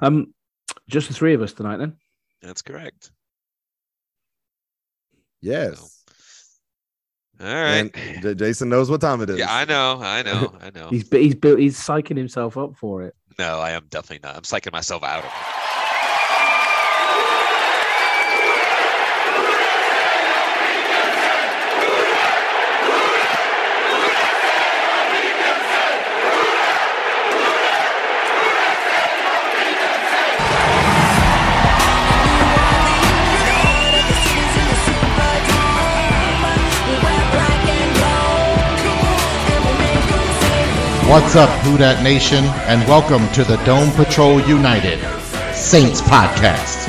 Um, just the three of us tonight, then. That's correct. Yes. All right. And Jason knows what time it is. Yeah, I know, I know, I know. He's he's built. He's psyching himself up for it. No, I am definitely not. I'm psyching myself out of it. What's up, Who Dat Nation, and welcome to the Dome Patrol United Saints Podcast.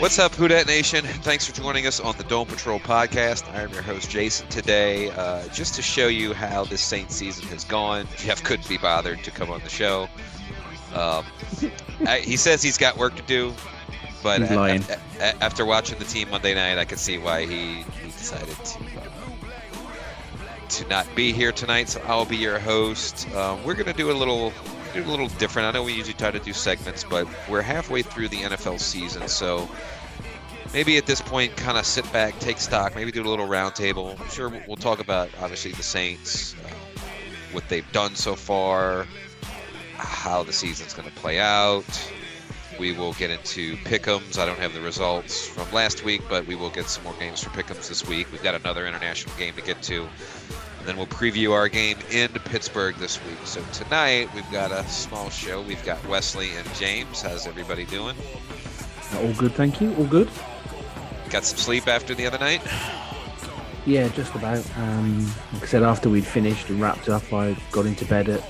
What's up, Who Dat Nation? Thanks for joining us on the Dome Patrol podcast. I am your host, Jason, today, uh, just to show you how this Saints season has gone. Jeff couldn't be bothered to come on the show. Um, I, he says he's got work to do, but He's a- lying. a- a- after watching the team Monday night, I could see why he, he decided to uh, to not be here tonight. So I'll be your host. Um, we're gonna do a little do a little different. I know we usually try to do segments, but we're halfway through the NFL season, so maybe at this point, kind of sit back, take stock, maybe do a little roundtable. I'm sure we'll talk about obviously the Saints, uh, what they've done so far, how the season's going to play out. We will get into pick'ems. I don't have the results from last week, but we will get some more games for pick'ems this week. We've got another international game to get to. And then we'll preview our game in Pittsburgh this week. So tonight we've got a small show. We've got Wesley and James. How's everybody doing? All good, thank you. All good. Got some sleep after the other night? Yeah, just about. Um, like I said, after we'd finished and wrapped up, I got into bed at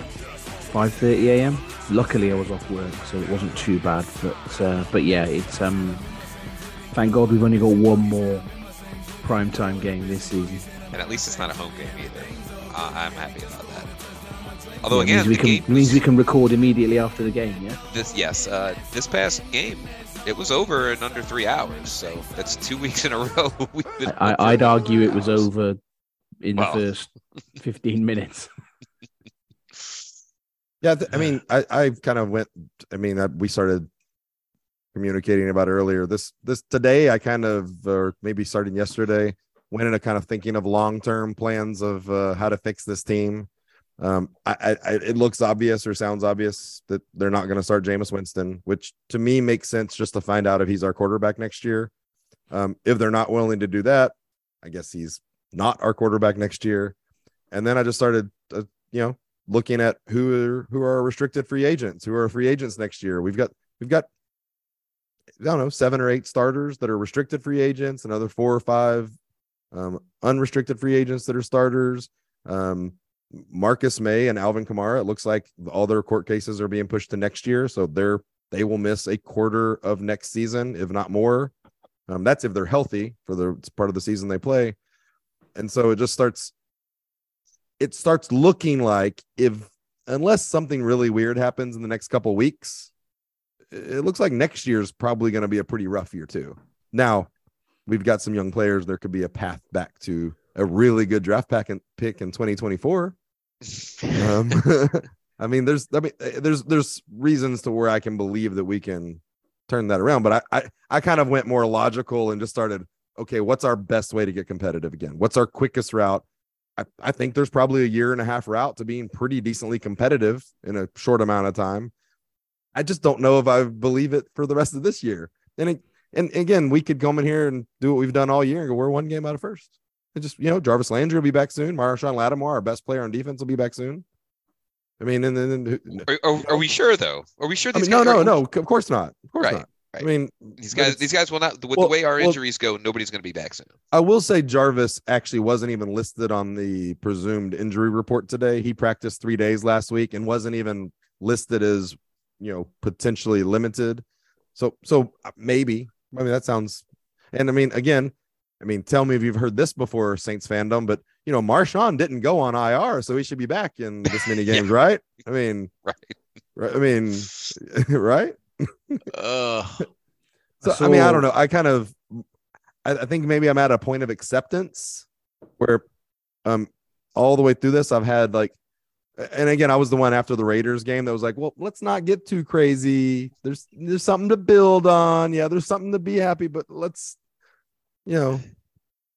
5:30 a.m. Luckily, I was off work, so it wasn't too bad. But uh, but yeah, it's um. Thank God we've only got one more prime time game this season. And at least it's not a home game either. Uh, I'm happy about that. Although It means we can game means we can record immediately after the game. Yeah. this yes, uh, this past game, it was over in under three hours. So that's two weeks in a row. We've been I- I'd argue it was over in Well. the first 15 minutes. Yeah, th- I mean, I I kind of went. I mean, I, we started communicating about earlier. This this today, I kind of, or maybe starting yesterday, went into kind of thinking of long term plans of uh, how to fix this team. Um, I, I, it looks obvious or sounds obvious that they're not going to start Jameis Winston, which to me makes sense just to find out if he's our quarterback next year. Um, if they're not willing to do that, I guess he's not our quarterback next year. And then I just started, uh, you know, looking at who are who are restricted free agents, who are free agents next year. We've got we've got I don't know seven or eight starters that are restricted free agents, another four or five um, unrestricted free agents that are starters. Um, Marcus Maye and Alvin Kamara. It looks like all their court cases are being pushed to next year, so they're they will miss a quarter of next season, if not more. Um, that's if they're healthy for the part of the season they play, and so it just starts it starts looking like if unless something really weird happens in the next couple weeks, it looks like next year is probably going to be a pretty rough year too. Now, we've got some young players. There could be a path back to a really good draft pack and pick in 2024. Um, I mean, there's I mean, there's there's reasons to where I can believe that we can turn that around. But I I, I kind of went more logical and just started. Okay, what's our best way to get competitive again? What's our quickest route? I, I think there's probably a year and a half route to being pretty decently competitive in a short amount of time. I just don't know if I believe it for the rest of this year. And it, and again, we could come in here and do what we've done all year and go, we're one game out of first. And just you know, Jarvis Landry will be back soon. Marshon Lattimore, our best player on defense, will be back soon. I mean, and then Are, are, are we sure though? Are we sure? I mean, no, no, are- no. Of course not. Of course Right, not. Right. I mean, These guys, these guys will not. With well- the way our well- injuries go, nobody's going to be back soon. I will say Jarvis actually wasn't even listed on the presumed injury report today. He practiced three days last week and wasn't even listed as, you know, potentially limited. So, so uh, maybe. I mean, that sounds. And I mean, again, I mean, tell me if you've heard this before, Saints fandom, but you know, Marshon didn't go on IR, so he should be back in this many Yeah. games, right? I mean, Right. right? I mean, right? Uh, So I mean, I don't know. I kind of, I, I think maybe I'm at a point of acceptance where um, all the way through this, I've had like, and again, I was the one after the Raiders game that was like, well, let's not get too crazy. There's there's something to build on. Yeah, there's something to be happy, but let's, you know,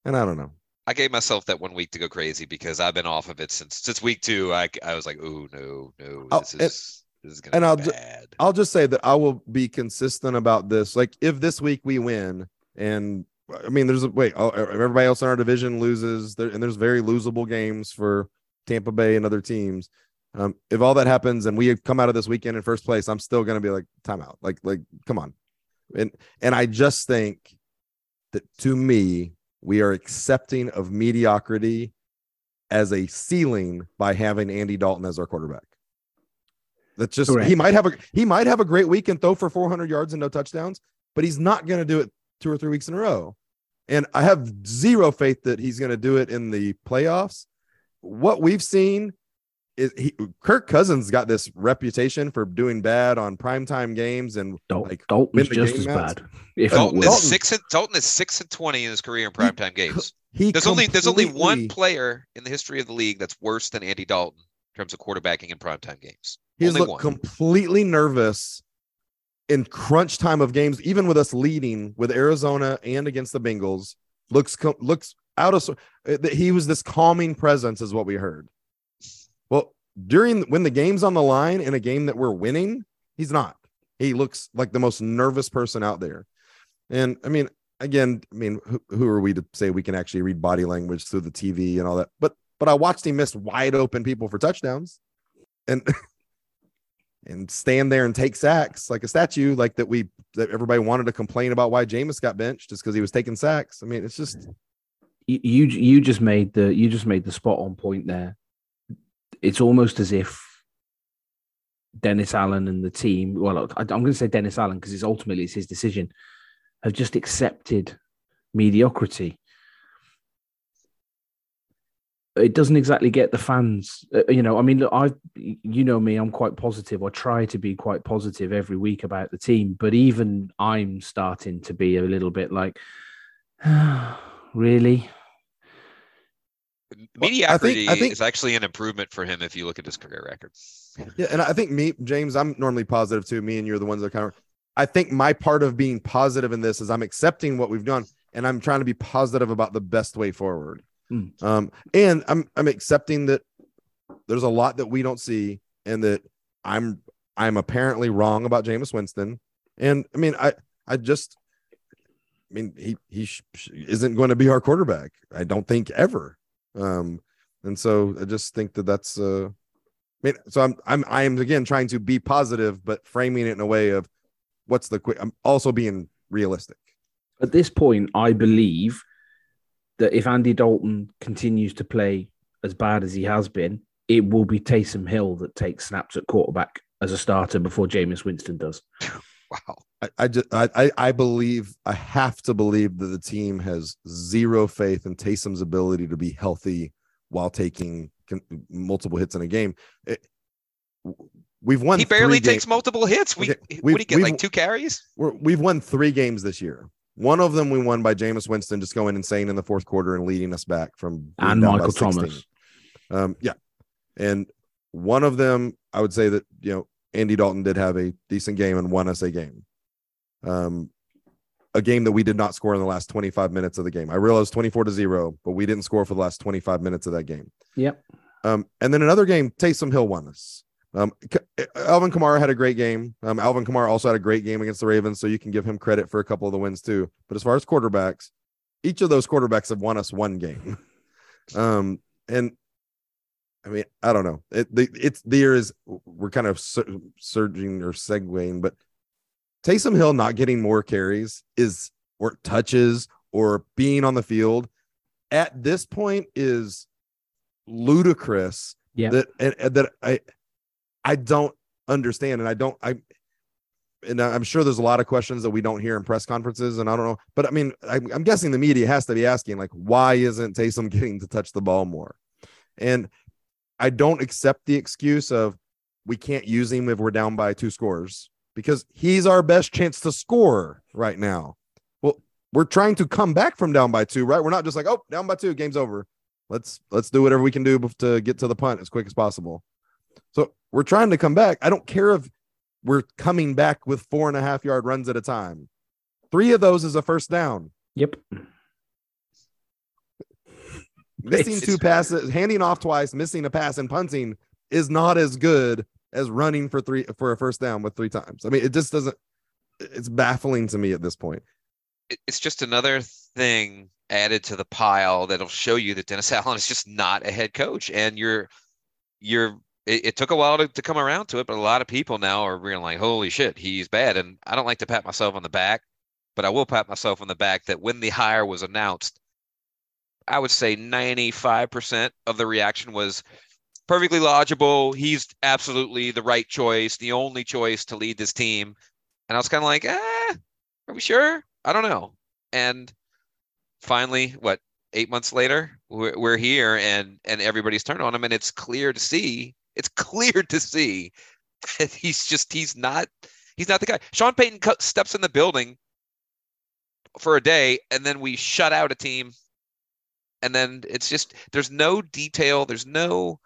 and I don't know. I gave myself that one week to go crazy because I've been off of it since since week two. I I was like, oh no, no, Oh, this and- is this is gonna and I'll ju- I'll just say that I will be consistent about this. Like if this week we win, and I mean, there's a wait, oh, everybody else in our division loses, there, and there's very losable games for Tampa Bay and other teams. Um, if all that happens and we come out of this weekend in first place, I'm still gonna be like timeout. Like, like, come on. And and I just think that to me, we are accepting of mediocrity as a ceiling by having Andy Dalton as our quarterback. That's just Correct. he might have a he might have a great week and throw for 400 yards and no touchdowns, but he's not going to do it two or three weeks in a row. And I have zero faith that he's going to do it in the playoffs. What we've seen is he, Kirk Cousins got this reputation for doing bad on primetime games and Dal- like Dalton's just as bad, if Dalton is worse. six and Dalton is six and twenty in his career in primetime games. he There's only there's only one player in the history of the league that's worse than Andy Dalton in terms of quarterbacking in primetime games. He's looked one. completely nervous in crunch time of games, even with us leading with Arizona and against the Bengals. Looks co- looks out of uh, that he was this calming presence, is what we heard. Well, during when the game's on the line in a game that we're winning, he's not. He looks like the most nervous person out there. And I mean, again, I mean, who, who are we to say we can actually read body language through the TV and all that? But but I watched him miss wide open people for touchdowns, and and stand there and take sacks like a statue, like that we that everybody wanted to complain about why Jameis got benched just because he was taking sacks. I mean, it's just you you you just made the you just made the spot on point there. It's almost as if Dennis Allen and the team. Well, I, I'm going to say Dennis Allen because it's ultimately it's his decision. Have just accepted mediocrity. It doesn't exactly get the fans. uh, You know, I mean, look, I, you know me, I'm quite positive. I try to be quite positive every week about the team, but even I'm starting to be a little bit like, really. Mediocrity I think- is actually an improvement for him if you look at his career record. Yeah, and I think me, James, I'm normally positive too. Me and you are the ones that kind of. I think my part of being positive in this is I'm accepting what we've done, and I'm trying to be positive about the best way forward. Hmm. Um, and I'm I'm accepting that there's a lot that we don't see, and that I'm I'm apparently wrong about Jameis Winston. And I mean, I I just, I mean, he he sh- sh- isn't going to be our quarterback. I don't think ever. Um, and so I just think that that's uh I mean, so I'm I'm I am again trying to be positive, but framing it in a way of what's the quick. I'm also being realistic. at this point, I believe that if Andy Dalton continues to play as bad as he has been, it will be Taysom Hill that takes snaps at quarterback as a starter before Jameis Winston does. Wow. I, I just I, I I believe I have to believe that the team has zero faith in Taysom's ability to be healthy while taking con- multiple hits in a game. It- we've won. He barely three takes games. multiple hits. We Okay, what we've- do you get? Like two carries? We're, we've won three games this year. One of them we won by Jameis Winston just going insane in the fourth quarter and leading us back from And Michael Thomas. Um, yeah, and one of them, I would say that you know Andy Dalton did have a decent game and won us a game. Um, a game that we did not score in the last 25 minutes of the game. I realized 24 to zero, but we didn't score for the last 25 minutes of that game. Yep. Um, and then another game, Taysom Hill won us. Um, Alvin Kamara had a great game. Um, Alvin Kamara also had a great game against the Ravens, so you can give him credit for a couple of the wins too. But as far as quarterbacks, each of those quarterbacks have won us one game. Um, and I mean, I don't know. It the it's there is we're kind of sur- surging or segueing, but Taysom Hill not getting more carries is or touches or being on the field at this point is ludicrous Yeah. that and, and that I I don't understand and I don't I and I'm sure there's a lot of questions that we don't hear in press conferences and I don't know but I mean I'm, I'm guessing the media has to be asking like why isn't Taysom getting to touch the ball more? And I don't accept the excuse of we can't use him if we're down by two scores because he's our best chance to score right now. Well we're trying to come back from down by two right? We're not just like oh down by two game's over. Let's let's do whatever we can do to get to the punt as quick as possible. So we're trying to come back. I don't care if we're coming back with four and a half yard runs at a time. Three of those is a first down. Yep. Missing It's- two passes, handing off twice, missing a pass, and punting is not as good as running for three for a first down with three times. I mean, it just doesn't. It's baffling to me at this point. it's just another thing added to the pile that'll show you that Dennis Allen is just not a head coach. And you're, you're, it, it took a while to, to come around to it, but a lot of people now are realizing, like, holy shit, he's bad. And I don't like to pat myself on the back, but I will pat myself on the back that when the hire was announced, I would say 95% of the reaction was perfectly logical. He's absolutely the right choice, the only choice to lead this team. And I was kind of like, eh, are we sure? I don't know. And finally, what eight months later, we're, we're here, and and everybody's turned on him, and it's clear to see. It's clear to see that he's just he's not he's not the guy. Sean Payton steps in the building for a day, and then we shut out a team, and then it's just there's no detail. There's no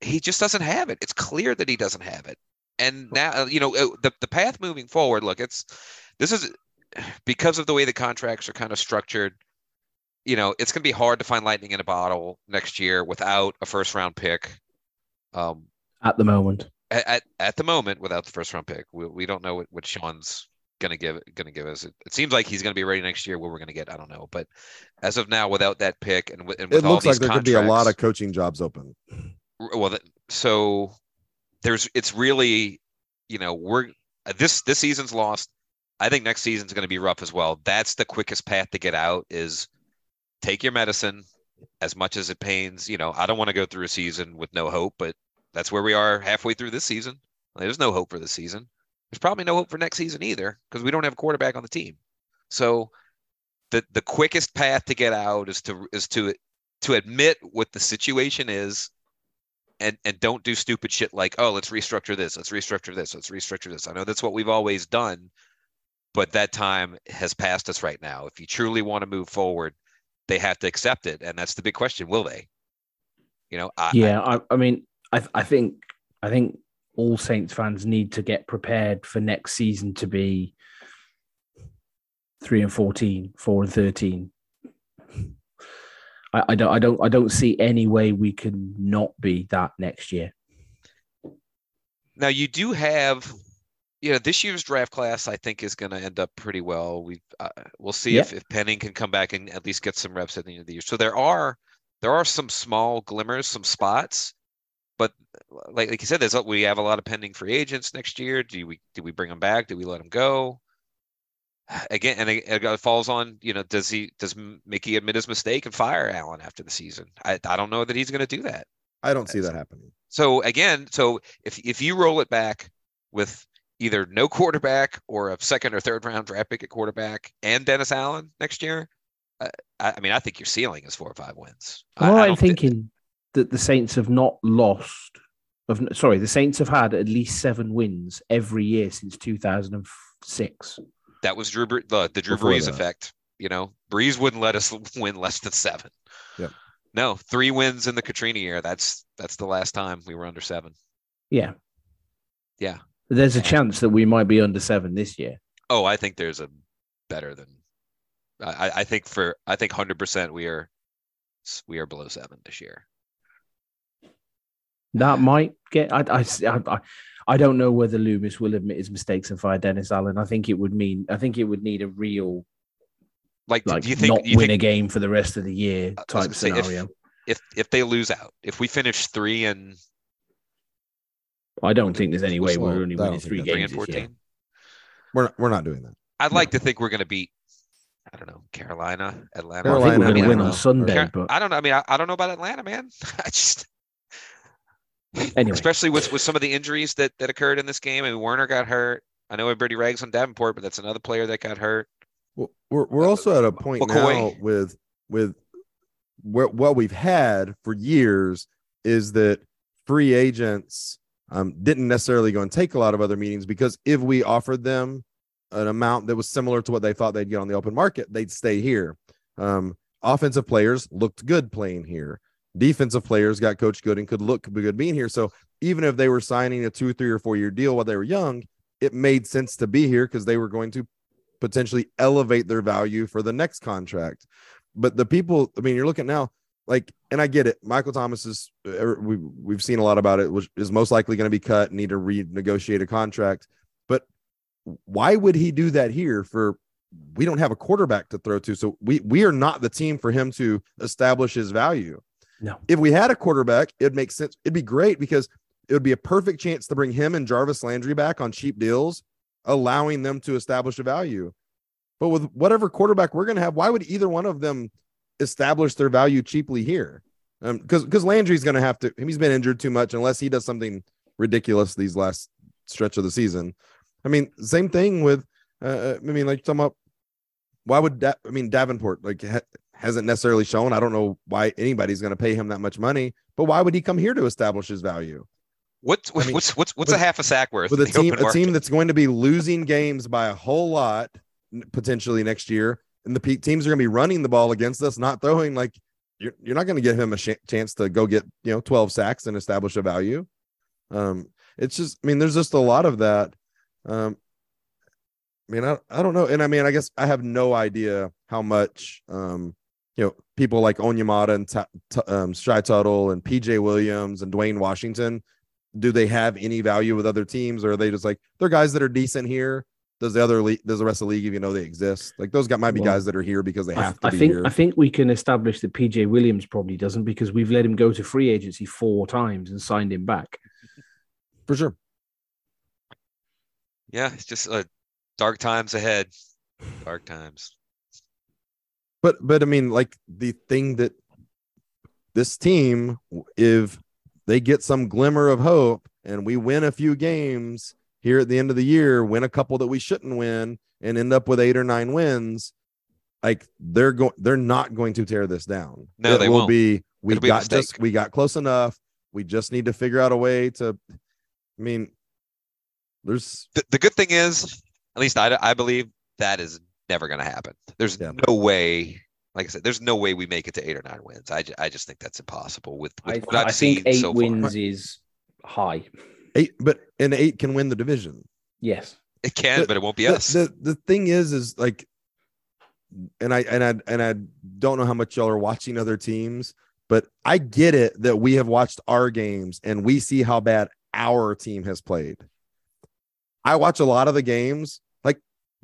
he just doesn't have it. It's clear that he doesn't have it. And now, you know, the the path moving forward. Look, it's this is because of the way the contracts are kind of structured, you know, it's going to be hard to find lightning in a bottle next year without a first round pick. Um, At the moment. at, at, at the moment, without the first round pick, we, we don't know what, what Sean's going to give going to give us. It, it seems like he's going to be ready next year. What we're going to get, I don't know. But as of now, without that pick and, with- and with It all looks like these there could be a lot of coaching jobs open. well that, so there's it's really you know we're this this season's lost i think next season's going to be rough as well that's the quickest path to get out is take your medicine as much as it pains you know i don't want to go through a season with no hope but that's where we are halfway through this season. There's no hope for this season. There's probably no hope for next season either because we don't have a quarterback on the team. So the the quickest path to get out is to is to to admit what the situation is and and don't do stupid shit like oh let's restructure this let's restructure this let's restructure this. I know that's what we've always done but that time has passed us right now. If you truly want to move forward they have to accept it and that's the big question. Will they? You know I, Yeah, I, I mean, I, I think, I think all Saints fans need to get prepared for next season to be three and 14, four and 13. I, I don't, I don't, I don't see any way we can not be that next year. now you do have you know this year's draft class i think is going to end up pretty well we uh, we'll see if, Yeah. if penning can come back and at least get some reps at the end of the year so there are there are some small glimmers some spots but like, like you said there's we have a lot of pending free agents next year. Do we do we bring them back? Do we let them go? Again and it, it falls on you know does he does mickey admit his mistake and fire allen after the season? I, I don't know that he's going to do that. I don't see that happening. so again, so if if you roll it back with either no quarterback or a second or third round draft pick at quarterback and Dennis Allen next year, uh, I, I mean, I think your ceiling is four or five wins. I- Well, I I'm don't thinking that the Saints have not lost. Of sorry, the Saints have had at least seven wins every year since 2006. that was Drew the, the Drew Before Brees that. effect. You know, Brees wouldn't let us win less than seven. Yep. No, three wins in the Katrina year. That's that's the last time we were under seven. Yeah, Yeah. There's a chance that we might be under seven this year. Oh, I think there's a better than. I, I- I think for I think hundred percent we are we are below seven this year. That might get. I, I, I, I don't know whether Loomis will admit his mistakes and fire Dennis Allen. I think it would mean. I think it would need a real Like, like do you think not you win a game for the rest of the year type gonna say, if- scenario. if if they lose out, if we finish three and I don't think there's any way we're only winning three that's- three and games this year. We're not, we're not doing that. I'd No. like to think we're going to beat. I don't know Carolina, Atlanta. Well, I think we're going to win don't on know. Sunday, Car- but I don't know. I mean, I, I don't know about Atlanta, man. I just anyway, especially with with some of the injuries that that occurred in this game. I mean, Werner got hurt. I know everybody rags on Davenport, but that's another player that got hurt. Well, we're we're also at a point McCoy. now with with where, what we've had for years is that free agents um, didn't necessarily go and take a lot of other meetings because if we offered them an amount that was similar to what they thought they'd get on the open market, they'd stay here. Um, offensive players looked good playing here. Defensive players got coached good and could look good being here. So even if they were signing a two, three, or four year deal while they were young, it made sense to be here because they were going to potentially elevate their value for the next contract. But the people, I mean, you're looking now, like, and I get it. Michael Thomas is, er, we, we've seen a lot about it, which is most likely going to be cut, need to renegotiate a contract. But why would he do that here for we don't have a quarterback to throw to. So we we are not the team for him to establish his value. No. If we had a quarterback, it'd make sense. It'd be great because it would be a perfect chance to bring him and Jarvis Landry back on cheap deals, allowing them to establish a value. But with whatever quarterback we're going to have, why would either one of them establish their value cheaply here? Because um, because Landry's going to have to. He's been injured too much unless he does something ridiculous these last stretch of the season. I mean, same thing with. Uh, uh I mean, like talking about why would that? I mean, Davenport like ha- hasn't necessarily shown. I don't know why anybody's going to pay him that much money, but why would he come here to establish his value? What's I mean, what's what's what's with, a half a sack worth with a team a team that's going to be losing games by a whole lot potentially next year, and the teams are going to be running the ball against us, not throwing. Like you're you're not going to give him a sh- chance to go get you know 12 sacks and establish a value. Um, it's just I mean, there's just a lot of that. Um, I mean, I, I don't know. And I mean, I guess I have no idea how much, um, you know, people like Onyemata and t- t- um, Shy Tuttle and PJ Williams and Dwayne Washington, do they have any value with other teams or are they just like, they're guys that are decent here? Does the other league, does the rest of the league even know they exist? Like those guys might be well, guys that are here because they have I, to I think, here. I think we can establish that PJ Williams probably doesn't because we've let him go to free agency four times and signed him back. For sure. Yeah, it's just a dark times ahead. Dark times. But but I mean, like the thing that this team, if they get some glimmer of hope and we win a few games here at the end of the year, win a couple that we shouldn't win, and end up with eight or nine wins, like they're going, they're not going to tear this down. No, it they will won't. be. We It'll got be just we got close enough. We just need to figure out a way to. I mean, there's the, the good thing is at least I, I believe that is never going to happen. There's Yeah. no way. Like I said, there's no way we make it to eight or nine wins. I, I just think that's impossible with, with I, what I've I seen think eight so wins far. is high. eight, but and eight can win the division. Yes. It can, the- but it won't be the, us. The the thing is, is like, and I and I and I don't know how much y'all are watching other teams, but I get it that we have watched our games and we see how bad our team has played. I watch a lot of the games.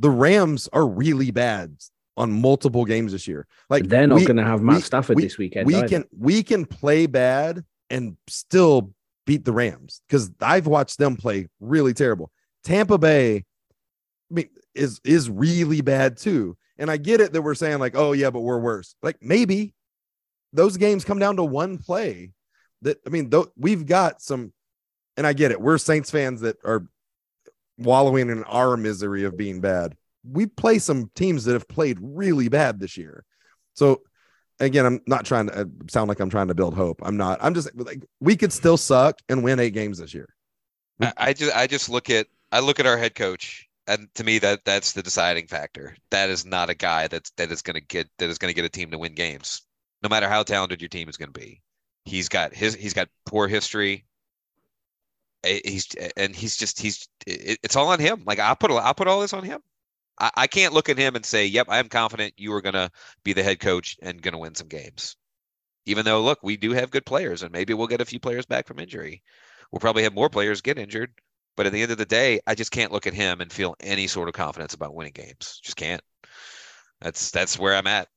The Rams are really bad on multiple games this year. Like They're not going to have Matt we- Stafford we- this weekend. we either. can we can play bad and still beat the Rams because I've watched them play really terrible. Tampa Bay, I mean, is is really bad too. And I get it that we're saying like, oh yeah, but we're worse. Like maybe those games come down to one play. That I mean, though we've got some, and I get it. We're Saints fans that are wallowing in our misery of being bad. We play some teams that have played really bad this year. So again, I'm not trying to uh, sound like I'm trying to build hope. I'm not. I'm just like we could still suck and win eight games this year. I, I just I just look at I look at our head coach, and to me that that's the deciding factor. That is not a guy that's that is going to get that is going to get a team to win games, no matter how talented your team is going to be. He's got his he's got poor history. He's and he's just he's it's all on him. Like I put I put all this on him. I, I can't look at him and say, "Yep, I am confident you are going to be the head coach and going to win some games." Even though, look, we do have good players, and maybe we'll get a few players back from injury. We'll probably have more players get injured, but at the end of the day, I just can't look at him and feel any sort of confidence about winning games. Just can't. That's that's where I'm at.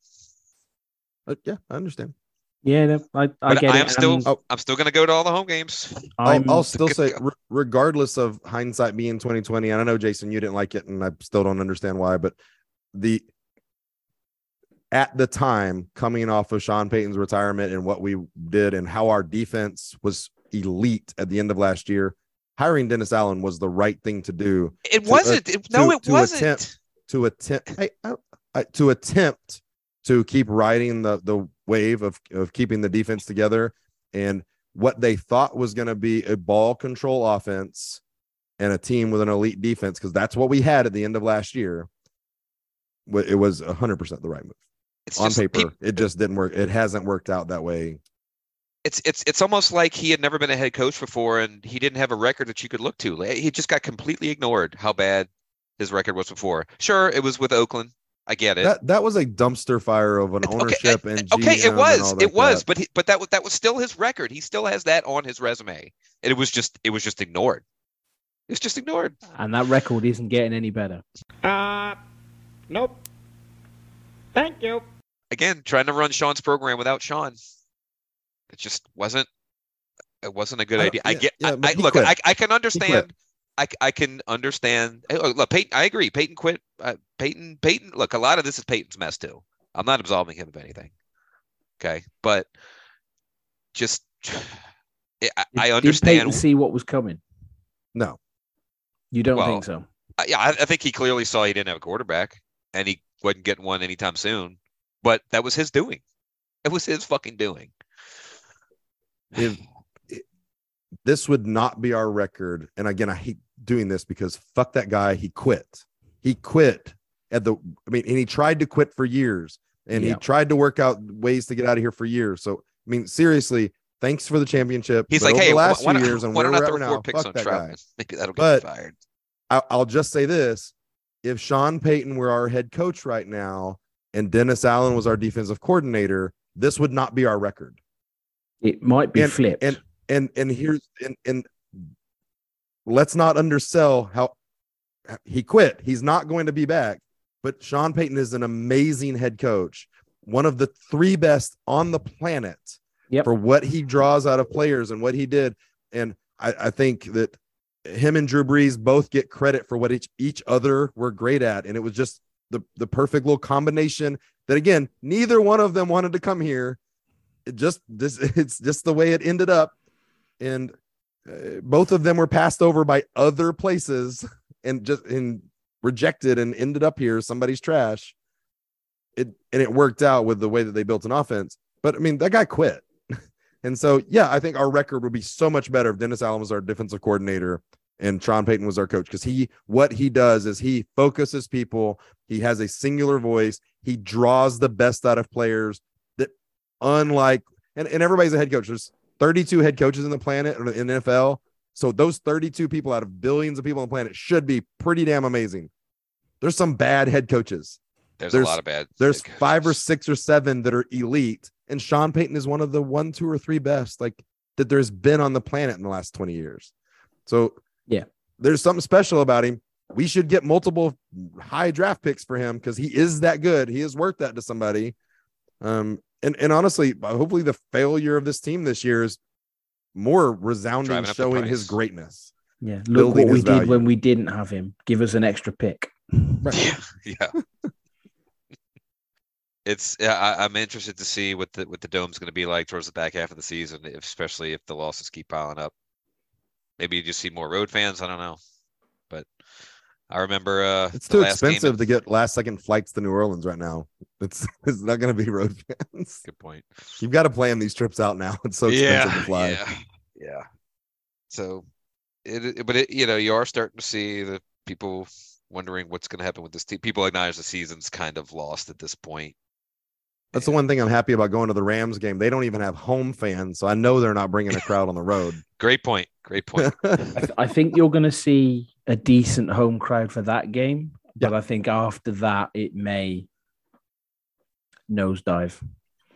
Yeah, I understand. Yeah, no, I, I But get I it. am still and Oh. I'm still going to go to all the home games. I'm, I'll, I'll still say, re- regardless of hindsight being 2020, and I know Jason, you didn't like it, and I still don't understand why, but the at the time coming off of Sean Payton's retirement and what we did and how our defense was elite at the end of last year, hiring Dennis Allen was the right thing to do It To, uh, wasn't. it, no, it to wasn't. attempt- to attempt I, I, I, to attempt to keep riding the the wave of of keeping the defense together and what they thought was going to be a ball control offense and a team with an elite defense because that's what we had at the end of last year. It was 100% the right move. it's on paper. it just didn't work. It hasn't worked out that way. it's it's it's almost like he had never been a head coach before, and he didn't have a record that you could look to. He just got completely ignored how bad his record was before. Sure, it was with Oakland. I get it. That that was a dumpster fire of an ownership okay, and okay, it was, it like was, but he, but that was that was still his record. He still has that on his resume, and it was just it was just ignored. It's just ignored. And that record isn't getting any better. Uh, nope. Thank you. Again, trying to run Sean's program without Sean, it just wasn't. It wasn't a good I don't- idea. I get. yeah, I, I, look, quit. I, I can understand. I, I can understand. hey, Look, look, Payton. I agree. Payton quit. Uh, Payton. Payton. Look, a lot of this is Payton's mess too. I'm not absolving him of anything. Okay, but just. I, I Did- Did understand. Payton see what was coming? No, You don't Well, think so? I- yeah, I, I think he clearly saw he didn't have a quarterback, and he wasn't getting one anytime soon. But that was his doing. It was his fucking doing. if it- this would not be our record, and again, I hate doing this because fuck that guy. He quit. He quit at the. I mean, and he tried to quit for years, and Yeah. he tried to work out ways to get out of here for years. So, I mean, seriously, thanks for the championship. He's but like, over hey, the last why few not, years and why where don't I we're throw at four now, picks fuck on that guy. Troutman? Maybe that'll get But- you fired. I, I'll just say this: if Sean Payton were our head coach right now, and Dennis Allen was our defensive coordinator, this would not be our record. It might be and- flipped. and and and here's and and let's not undersell how he quit. He's not going to be back. But Sean Payton is an amazing head coach, one of the three best on the planet Yep. for what he draws out of players and what he did. And I, I think that him and Drew Brees both get credit for what each each other were great at. And it was just the the perfect little combination that again, neither one of them wanted to come here. It just this it's just the way it ended up. And uh, both of them were passed over by other places and just and rejected and ended up here somebody's trash. It and it worked out with the way that they built an offense but i mean that guy quit. And so yeah i think our record would be so much better if dennis allen was our defensive coordinator and sean payton was our coach because he what he does is he focuses people. He has a singular voice. He draws the best out of players that unlike and, and everybody's a head coach. There's 32 head coaches in the planet or in the NFL. So those 32 people out of billions of people on the planet should be pretty damn amazing. There's some bad head coaches. There's, there's- a lot of bad. There's head five or six or seven that are elite, and Sean Payton is one of the one, two, or three best like that there's been on the planet in the last 20 years. So Yeah. there's something special about him. We should get multiple high draft picks for him because he is that good. He is worth that to somebody. Um, and and honestly, hopefully the failure of this team this year is more resounding, Driving up the showing his greatness. yeah. Look what we did value. when we didn't have him. Give us an extra pick. Yeah, yeah. it's yeah. I, I'm interested to see what the what the dome's going to be like towards the back half of the season, if, especially if the losses keep piling up. Maybe you just see more road fans. I don't know, but I remember uh, It's too last expensive in- to get last second flights to New Orleans right now. It's it's not going to be road fans. Good point. You've got to plan these trips out now. It's so expensive to fly. Yeah, yeah. So, it, it- but it, you know, you are starting to see the people wondering what's going to happen with this team. People acknowledge the season's kind of lost at this point. That's the one thing I'm happy about going to the Rams game. They don't even have home fans, so I know they're not bringing a crowd on the road. Great point. Great point. I, th- I think you're going to see a decent home crowd for that game, but I think after that it may nosedive.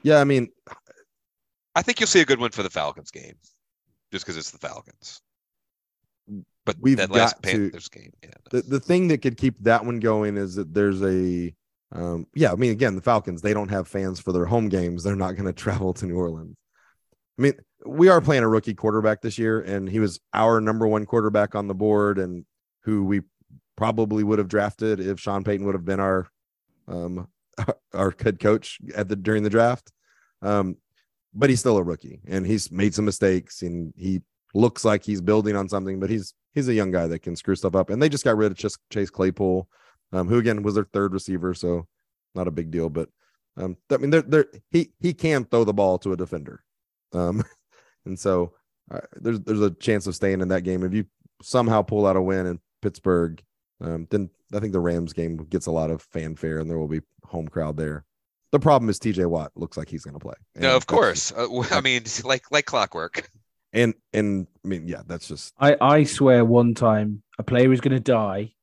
yeah, I mean, I think you'll see a good one for the Falcons game, just because it's the Falcons. But We've that last got to- game, yeah, no. the, the thing that could keep that one going is that there's a um yeah i mean again the falcons they don't have fans for their home games they're not going to travel to new orleans i mean we are playing a rookie quarterback this year and he was our number one quarterback on the board and who we probably would have drafted if sean payton would have been our um our head coach at the during the draft um but he's still a rookie and he's made some mistakes and he looks like he's building on something but he's he's a young guy that can screw stuff up and they just got rid of Chase, Chase Claypool um, who again was their third receiver, so not a big deal. But um, I mean, they're, they're, he he can throw the ball to a defender, um, and so uh, there's there's a chance of staying in that game if you somehow pull out a win in Pittsburgh. Um, then I think the Rams game gets a lot of fanfare, and there will be home crowd there. The problem is TJ Watt looks like he's going to play. No, of course. Uh, w- I mean, like like clockwork. and and I mean, yeah, that's just I, I swear one time a player is going to die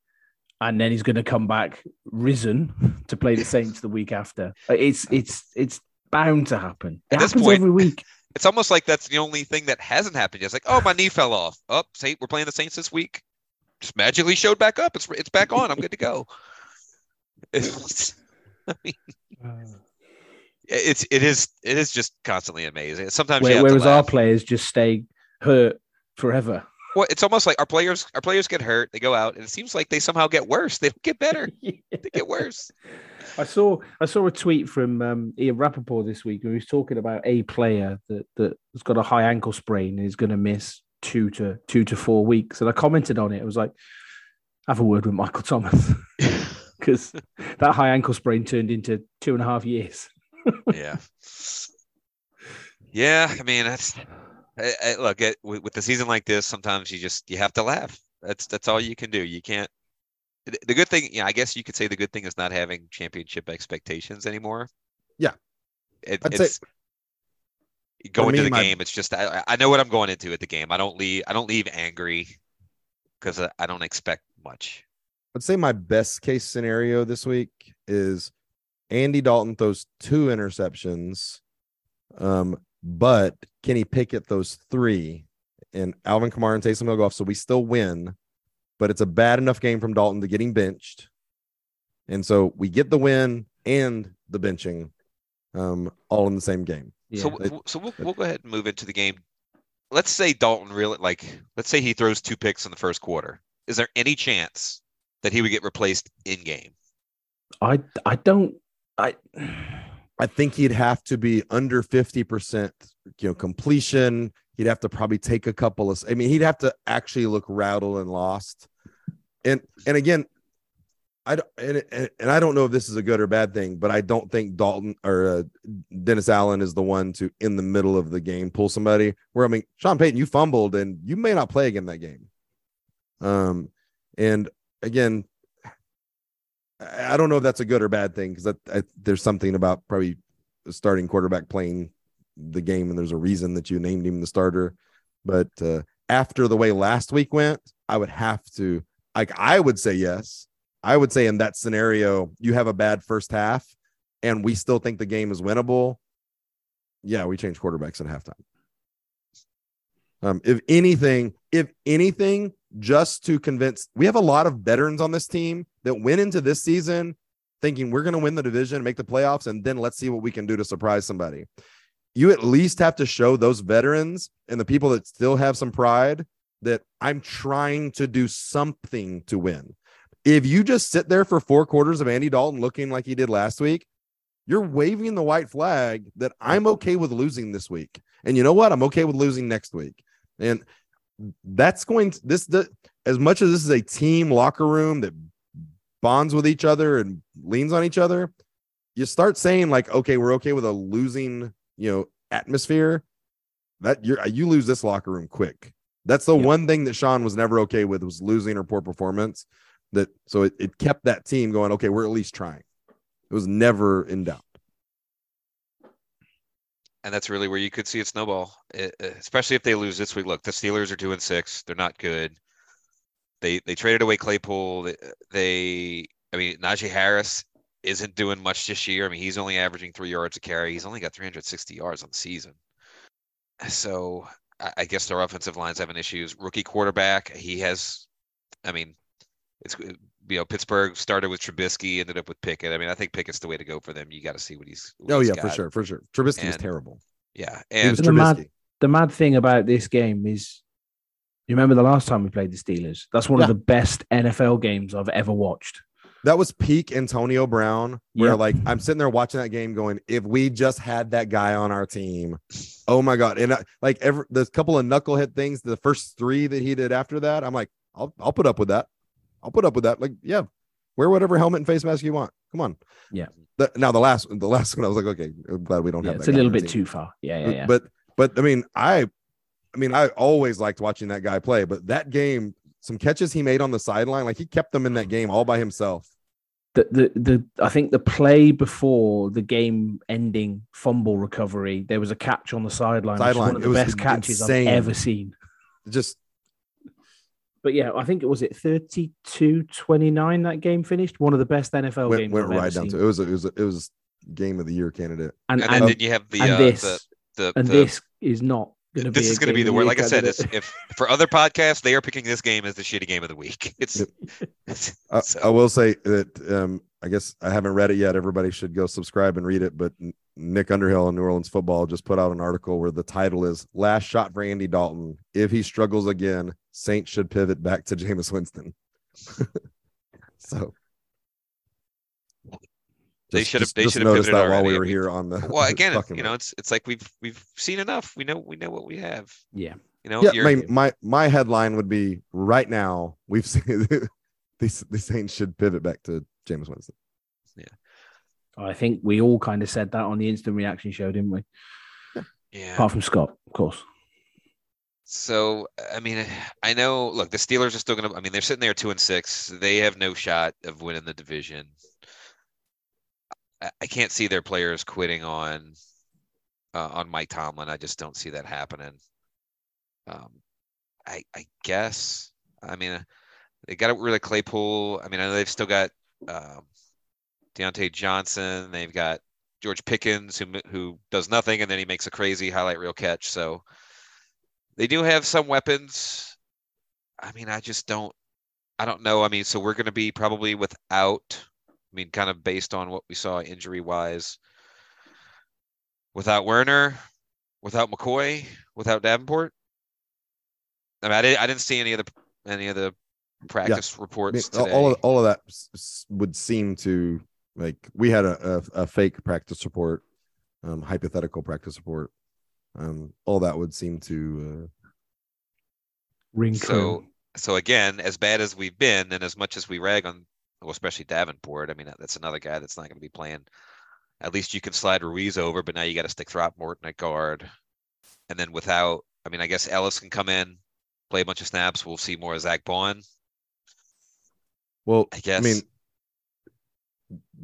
and then he's going to come back risen to play the Saints the week after. It's it's it's bound to happen. It At this happens point- every week. It's almost like that's the only thing that hasn't happened yet. It's like, oh, my knee fell off. Up, oh, Saint, we're playing the Saints this week. Just magically showed back up. It's it's back on. I'm good to go. It's, I mean, it's it is it is just constantly amazing. Sometimes Where, whereas our players just stay hurt forever. Well, it's almost like our players our players get hurt, they go out, and it seems like they somehow get worse. They don't get better. They get worse. I saw I saw a tweet from um, Ian Rapoport this week where he was talking about a player that that has got a high ankle sprain and is going to miss two to two to four weeks. And I commented on it. I was like, "Have a word with Michael Thomas," because that high ankle sprain turned into two and a half years. yeah. Yeah, I mean that's I, I, look at with, with the season like this. Sometimes you just you have to laugh. That's that's all you can do. You can't. The the good thing, yeah, I guess you could say the good thing is not having championship expectations anymore. Yeah. it, I'd say- going me, to the my- game. It's just I, I know what I'm going into at the game. I don't leave. I don't leave angry because I, I don't expect much. I'd say my best case scenario this week is Andy Dalton throws two interceptions, um, but Kenny Pickett those three, and Alvin Kamara and Taysom Hill go off, so we still win. But it's a bad enough game from Dalton to getting benched, and so we get the win and the benching, um, all in the same game. Yeah. So, It- w- so we'll, we'll go ahead and move into the game. Let's say Dalton really like. Let's say he throws two picks in the first quarter. Is there any chance that he would get replaced in game? I I don't I I think he'd have to be under 50%, you know, completion. He'd have to probably take a couple of I mean, he'd have to actually look rattled and lost. And and again, I don't and, and, and I don't know if this is a good or bad thing, but I don't think Dalton or uh, Dennis Allen is the one to in the middle of the game pull somebody. Where I mean, Sean Payton, you fumbled and you may not play again that game. Um, and again, I I don't know if that's a good or bad thing because there's something about probably starting quarterback playing the game, and there's a reason that you named him the starter. But uh, after the way last week went, I would have to like I would say yes. I would say in that scenario, you have a bad first half, and we still think the game is winnable. Yeah, we change quarterbacks at halftime. Um, if anything, if anything, just to convince, we have a lot of veterans on this team that went into this season thinking we're going to win the division, make the playoffs, and then let's see what we can do to surprise somebody. You at least have to show those veterans and the people that still have some pride that I'm trying to do something to win. If you just sit there for four quarters of Andy Dalton looking like he did last week, you're waving the white flag that I'm okay with losing this week. And you know what? I'm okay with losing next week. And that's going to this the as much as this is a team locker room that bonds with each other and leans on each other, you start saying like, okay, we're okay with a losing, you know, atmosphere. That you're you lose this locker room quick. That's the Yeah. one thing that Sean was never okay with was losing or poor performance. That so it, it kept that team going, okay, we're at least trying. It was never in doubt. And that's really where you could see it snowball, e- especially if they lose this week. Look, the Steelers are two and six; they're not good. They they traded away Claypool. They, they I mean, Najee Harris isn't doing much this year. I mean, he's only averaging three yards a carry. He's only got 360 yards on the season. So I, I guess their offensive line's having issues. Rookie quarterback, he has. I mean, it's you know Pittsburgh started with Trubisky, ended up with Pickett. I mean, I think Pickett's the way to go for them. You got to see what he's. what Oh he's yeah, for sure, for sure. Trubisky was terrible. Yeah, and The mad- Trubisky. the mad thing about this game is you remember the last time we played the Steelers? That's one Yeah. of the best NFL games I've ever watched. That was peak Antonio Brown, where Yep. like I'm sitting there watching that game, going, if we just had that guy on our team, oh my god! And I, like every there's a couple of knucklehead things. The first three that he did after that, I'm like, I'll I'll put up with that. I'll put up with that. Like, yeah, wear whatever helmet and face mask you want. Come on. Yeah. The, now the last the last one, I was like, okay, I'm glad we don't Yeah, have. it's a little bit too far. Yeah, yeah, yeah. But but I mean, I I mean, I always liked watching that guy play, but that game, some catches he made on the sideline, like he kept them in that game all by himself. the, the the I think the play before the game ending fumble recovery, there was a catch on the sideline. Sideline. one of the best catches insane. I've ever seen. Just But yeah, I think it was it 32-29 that game finished. One of the best NFL went, games went I've ever right down seen. to it was a, it was a, it was game of the year candidate. and, And, and, then, then you have the and uh, this the the, and the this is not going to be. this a is going to be the of word. Like I said, it's, if for other podcasts, they are picking this game as the shitty game of the week. It's, Yep. it's- I, I will say that um, I guess I haven't read it yet. Everybody should go subscribe and read it. But N- Nick Underhill in New Orleans football just put out an article where the title is "Last Shot for Andy Dalton. If he struggles again, Saints should pivot back to Jameis Winston." so They just- should have- they just should have noticed pivoted that while we were here on the. well, again, you know, it's it's like we've we've seen enough. We know we know what we have. yeah, You know, yeah, my, my my headline would be right now. We've seen these the Saints should pivot back to Jameis Winston. I think we all kind of said that on the instant reaction show, didn't we? yeah. Apart from Scott, of course. So I mean, I know. Look, the Steelers are still going to. I mean, they're sitting there two and six. They have no shot of winning the division. I, I can't see their players quitting on uh, on Mike Tomlin. I just don't see that happening. Um, I I guess. I mean, they got rid of Claypool. I mean, I know they've still got um, Diontae Johnson. They've got George Pickens, who who does nothing, and then he makes a crazy highlight reel catch. So they do have some weapons. I mean, I just don't. I don't know. I mean, so we're going to be probably without. I mean, kind of based on what we saw injury wise. Without Werner, without McCoy, without Davenport. I mean, I didn't. I didn't see any of the any of the practice I mean, reports all, today. all of, all of that would seem to like we had a, a, a fake practice report, um, hypothetical practice report. Um, all that would seem to uh, Ring So, true. so again, as bad as we've been, and as much as we rag on, well, especially Davenport, I mean, that's another guy that's not going to be playing. At least you can slide Ruiz over, but now you got to stick Throckmorton at guard, and then without, I mean, I guess Ellis can come in, play a bunch of snaps. We'll see more of Zach Bond. well. I guess. I mean,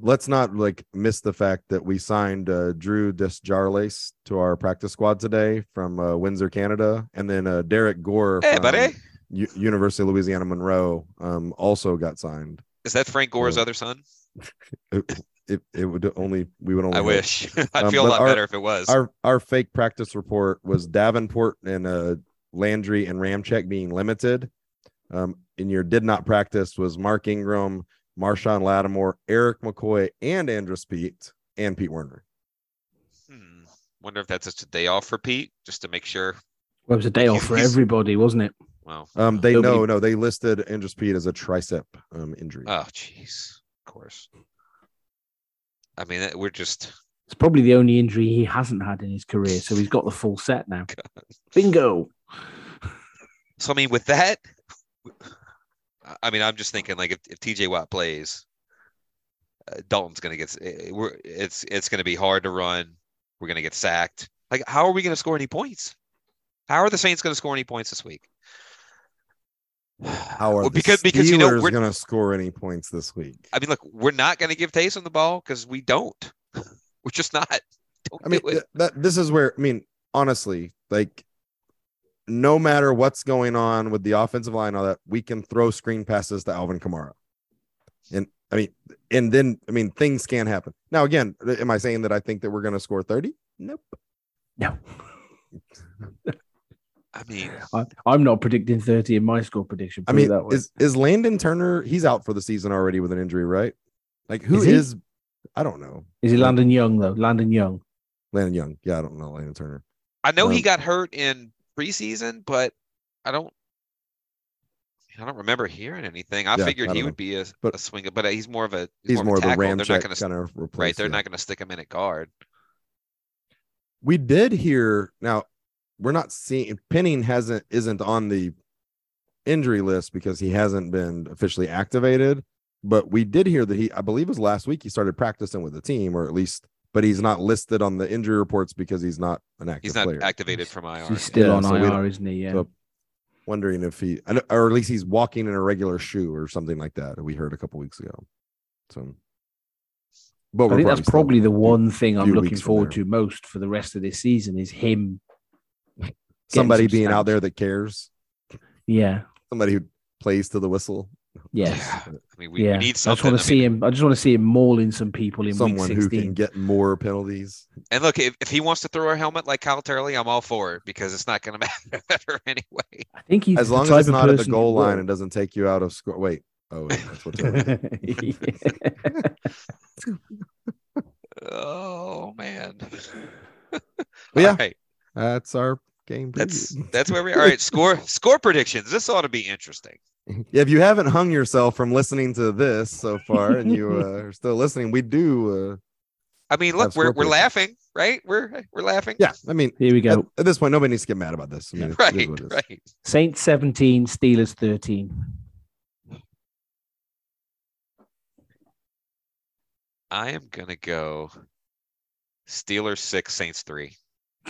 let's not like miss the fact that we signed uh, Drew Desjarlais to our practice squad today from uh, Windsor, Canada, and then uh, Derek Gore hey, from buddy, U- University of Louisiana Monroe um, also got signed. is that Frank Gore's other son? It, it, it would only we would only I wish. I'd Um, feel a lot our- better if it was. our our fake practice report was Davenport and uh Landry and Ramczyk being limited. Um, in your did not practice was Mark Ingram, Marshon Lattimore, Erik McCoy, and Andrus Peat and Pete Werner. Hmm. Wonder if that's just a day off for Pete, just to make sure. Well, it was a day off for everybody, wasn't it? Well, Um, they Nobody- no no they listed Andrus Peat as a tricep um injury. oh, jeez, of course. I mean, we're just. It's probably the only injury he hasn't had in his career, so he's got the full set now. Bingo. So I mean, with that, I mean, I'm just thinking like if, if TJ Watt plays, uh, Dalton's gonna get. eh, We're it's it's gonna be hard to run. We're gonna get sacked. Like, how are we gonna score any points? How are the Saints gonna score any points this week? How are Well, the because because you know we're. gonna score any points this week? I mean, look, we're not gonna give Taysom the ball because we don't. We're just not. Don't I mean, th- that this is where I mean, honestly, like no matter what's going on with the offensive line, all that, we can throw screen passes to Alvin Kamara. And I mean, and then I mean, things can happen. Now, again, am I saying that I think that we're going to score 30? Nope. No, I mean, I, I'm not predicting 30 in my score prediction. I mean, that way. is is Landon Turner? He's out for the season already with an injury, right? Like, who Is is? I don't know. Is he Landon Young though? Landon Young. Landon Young. Yeah, I don't know Landon Turner. I know he Um, got hurt in preseason, but I don't. I don't remember hearing anything. I Yeah, figured I he don't would be a, But- a swinger, but uh, he's more of a He's more of a tackle. They're not going to kind of replace. right. They're yeah. not going to stick him in at guard. we did hear now we're not seeing Penning hasn't isn't on the injury list because he hasn't been officially activated but we did hear that he i believe it was last week he started practicing with the team or at least but he's not listed on the injury reports because he's not an active He's not player activated from IR. He's still Yeah, on so we IR, don't- isn't he? Yeah. so- wondering if he or at least he's walking in a regular shoe or something like that we heard a couple weeks ago So, but I we're think that's probably the one thing I'm looking forward to most for the rest of this season is him. somebody some being out there that cares, Yeah, somebody who plays to the whistle, yes, Yeah. I mean, we, yeah. we need I just want to I see mean, him. I just want to see him mauling some people in someone week who can get more penalties. And look, if, if he wants to throw a helmet like Kyle Turley, I'm all for it because it's not going to matter anyway. I think he's As long as it's not at the goal line will. and doesn't take you out of score. Wait, oh, wait, that's what. Oh man. But yeah. All right. that's our game. That's preview. that's where we all right. Score score predictions. This ought to be interesting. If you haven't hung yourself from listening to this so far and you uh, are still listening, we do. Uh, I mean, look, we're we're laughing, right? We're we're laughing. yeah, I mean, Here we go. at this point, nobody needs to get mad about this. I mean, it- it is Right, what it is. right. Saints 17, Steelers 13. I am gonna go Steelers six, Saints three.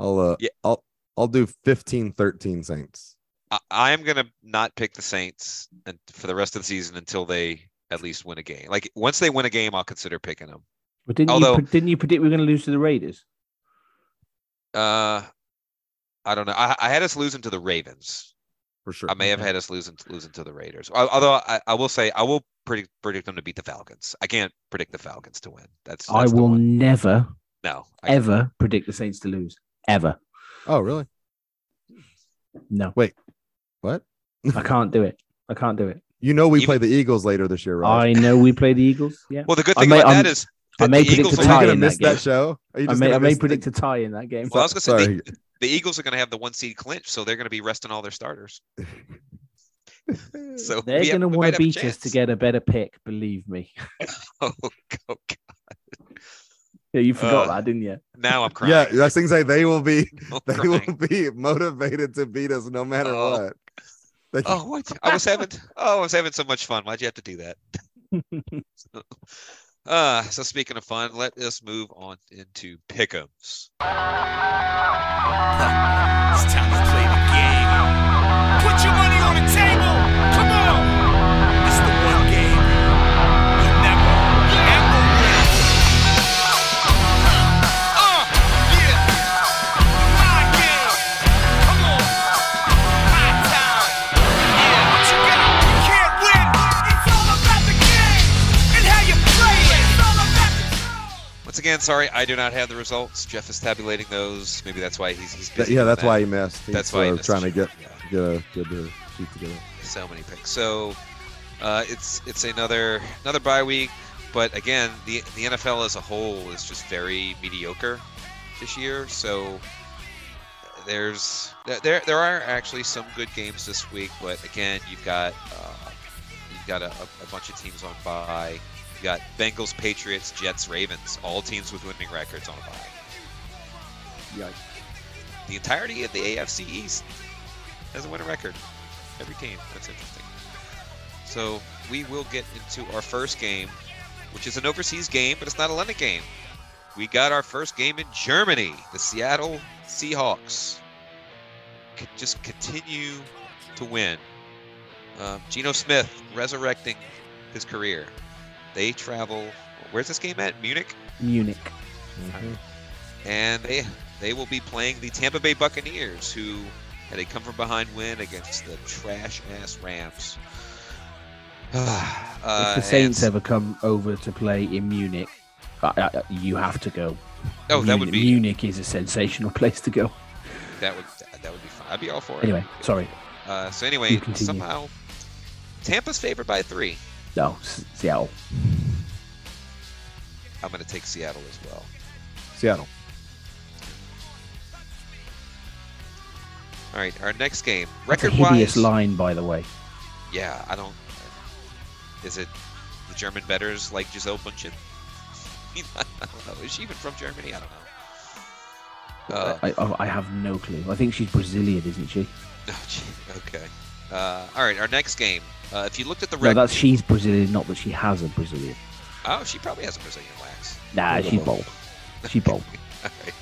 I'll uh, Yeah. I'll I'll do 15-13 Saints. I, I am gonna not pick the Saints and for the rest of the season until they at least win a game. Like once they win a game, I'll consider picking them. But didn't Although- you didn't you predict we were going to lose to the Raiders? Uh, I don't know. I, I had us losing to the Ravens. For sure. I may have had us losing losing to the Raiders. Although I, I will say I will predict predict them to beat the Falcons. I can't predict the Falcons to win. That's, I that's the will one. never no I, ever predict the Saints to lose. Ever. Oh, really? No, What? I can't do it. I can't do it. You know, we Even- play the Eagles later this year, right? I know we play the Eagles. Yeah. Well, the good I thing may- about I'm- that is I may predict Eagles a Are are you tie in miss that that, game. show? Are you I may I may miss the- predict a tie in that game. Well, I was gonna say Sorry. the Eagles are going to have the one seed clinch, so they're going to be resting all their starters. So They're going to want to beat us to get a better pick. Believe me. Oh, God. Yeah, you forgot Uh, that, didn't you? now I'm crying. Yeah, that's things like they will be I'm they crying. will be motivated to beat us no matter Oh. what. They- Oh, what? I was having oh, I was having so much fun. Why'd you have to do that? Uh, so speaking of fun, let us move on into pick'ems. It's time to play the game. Put your money on the table. Come Once again, sorry, I do not have the results. Jeff is tabulating those. Maybe that's why he's he's busy. yeah, that's that. why he missed. He's That's why he uh, trying to get Yeah. get a good sheet together. so many picks. So uh, it's it's another another bye week, but again, the the NFL as a whole is just very mediocre this year. So there's there there are actually some good games this week, but again, you've got uh, you've got a, a bunch of teams on bye. You got Bengals, Patriots, Jets, Ravens, all teams with winning records on a bye. Yikes. The entirety of the AFC East has a winning record. Every team. That's interesting. So we will get into our first game, which is an overseas game, but it's not a London game. We got our first game in Germany. The Seattle Seahawks c- just continue to win. Um, Geno Smith resurrecting his career. They travel. Where's this game at? Munich, Munich. Mhm. and they they will be playing the Tampa Bay Buccaneers, who had a come from behind win against the trash ass Rams. uh, if the Saints and- ever come over to play in Munich, uh, uh, you have to go. oh, that would Munich- be Munich is a sensational place to go. that would that would be fun. I'd be all for it. Anyway, sorry. Uh, so anyway, somehow Tampa's favored by three. No, Seattle. I'm going to take Seattle as well. Seattle. All right, our next game, That's a record hideous wise. line, by the way. Yeah, I don't. Is it the German betters like Gisele Bündchen? I don't know. Is she even from Germany? I don't know. Uh, I, I, I have no clue. I think she's Brazilian, isn't she? oh, gee, okay. Uh, all right, our next game. Uh, if you looked at the No, record, that's she's Brazilian, not that she has a Brazilian. oh, she probably has a Brazilian wax. Nah, she's bold. She's bold. All right.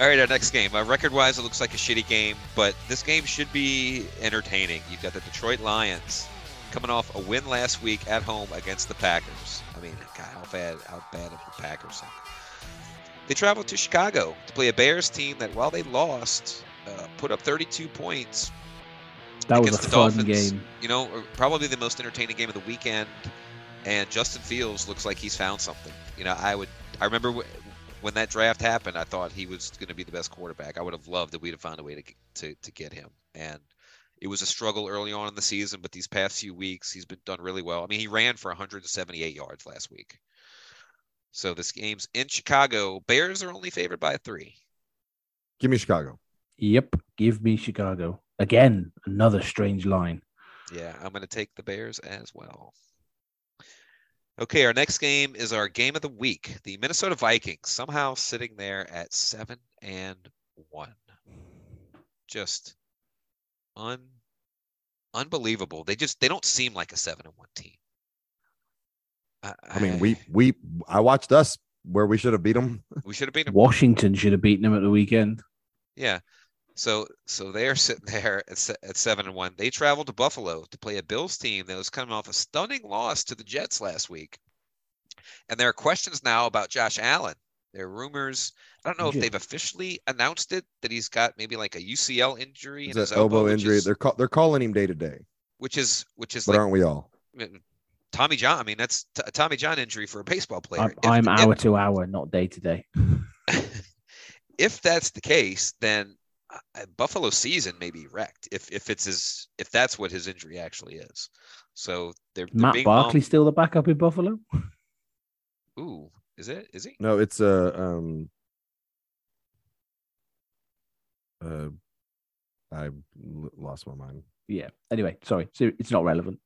All right, our next game. Uh, record-wise, it looks like a shitty game, but this game should be entertaining. You've got the Detroit Lions coming off a win last week at home against the Packers. I mean, God, how bad, how bad of the Packers suck. They traveled to Chicago to play a Bears team that, while they lost, uh, put up 32 points That was a against the fun Dolphins. game. You know, probably the most entertaining game of the weekend. And Justin Fields looks like he's found something. You know, I would. I remember w- when that draft happened, I thought he was going to be the best quarterback. I would have loved that we'd have found a way to, to to get him. And it was a struggle early on in the season, but these past few weeks, he's been done really well. I mean, he ran for 178 yards last week. So this game's in Chicago. Bears are only favored by three. Give me Chicago. Yep, give me Chicago again. Another strange line. Yeah, I'm going to take the Bears as well. Okay, our next game is our game of the week. The Minnesota Vikings somehow sitting there at seven and one. Just un unbelievable. They just they don't seem like a seven and one team. I mean, we we I watched us where we should have beat them. we should have been Washington should have beaten them at the weekend. Yeah. So so they're sitting there at, at seven and one. They traveled to Buffalo to play a Bills team that was coming off a stunning loss to the Jets last week. And there are questions now about Josh Allen. There are rumors. I don't know if they've officially announced it that he's got maybe like a UCL injury in his an elbow injury. is- They're call, they're calling him day to day, which is which is but like aren't we all? Tommy John. I mean, that's t- a Tommy John injury for a baseball player. I'm, If- I'm if- hour to hour, not day to day. if that's the case, then Buffalo season may be wrecked. If if it's his if that's what his injury actually is. So they're, they're Matt being Barkley mum- still the backup in Buffalo? Ooh, is it? Is he? No, it's a um. Uh, I l- lost my mind. Yeah. Anyway, sorry. So it's not relevant.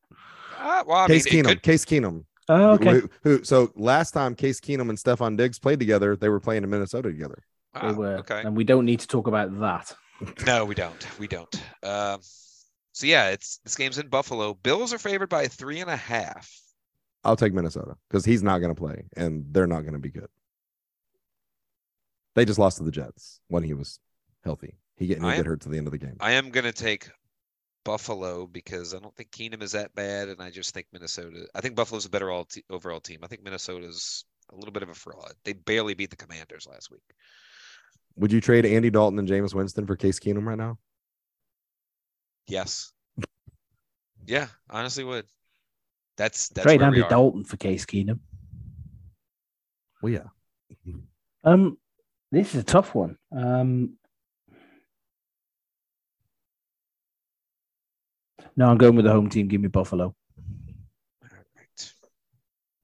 Uh, well, I Case mean, Keenum. could- Case Keenum. Oh, okay. Who, who- so last time Case Keenum and Stefon Diggs played together, they were playing in Minnesota together. They were. okay. And we don't need to talk about that. No, we don't. We don't. Um, so yeah, it's this game's in Buffalo. Bills are favored by three and a half. I'll take Minnesota because he's not going to play and they're not going to be good. They just lost to the Jets when he was healthy. He get, he I get hurt to the end of the game. I am gonna take Buffalo because I don't think Keenum is that bad, and I just think Minnesota. I think Buffalo's a better all te- overall team. I think Minnesota's a little bit of a fraud. They barely beat the Commanders last week. Would you trade Andy Dalton and Jameis Winston for Case Keenum right now? Yes. Yeah, honestly would. That's that's Trade where we Andy are. Dalton for Case Keenum. Well, yeah. Um, this is a tough one. Um, no, I'm going with the home team. Give me Buffalo. All right.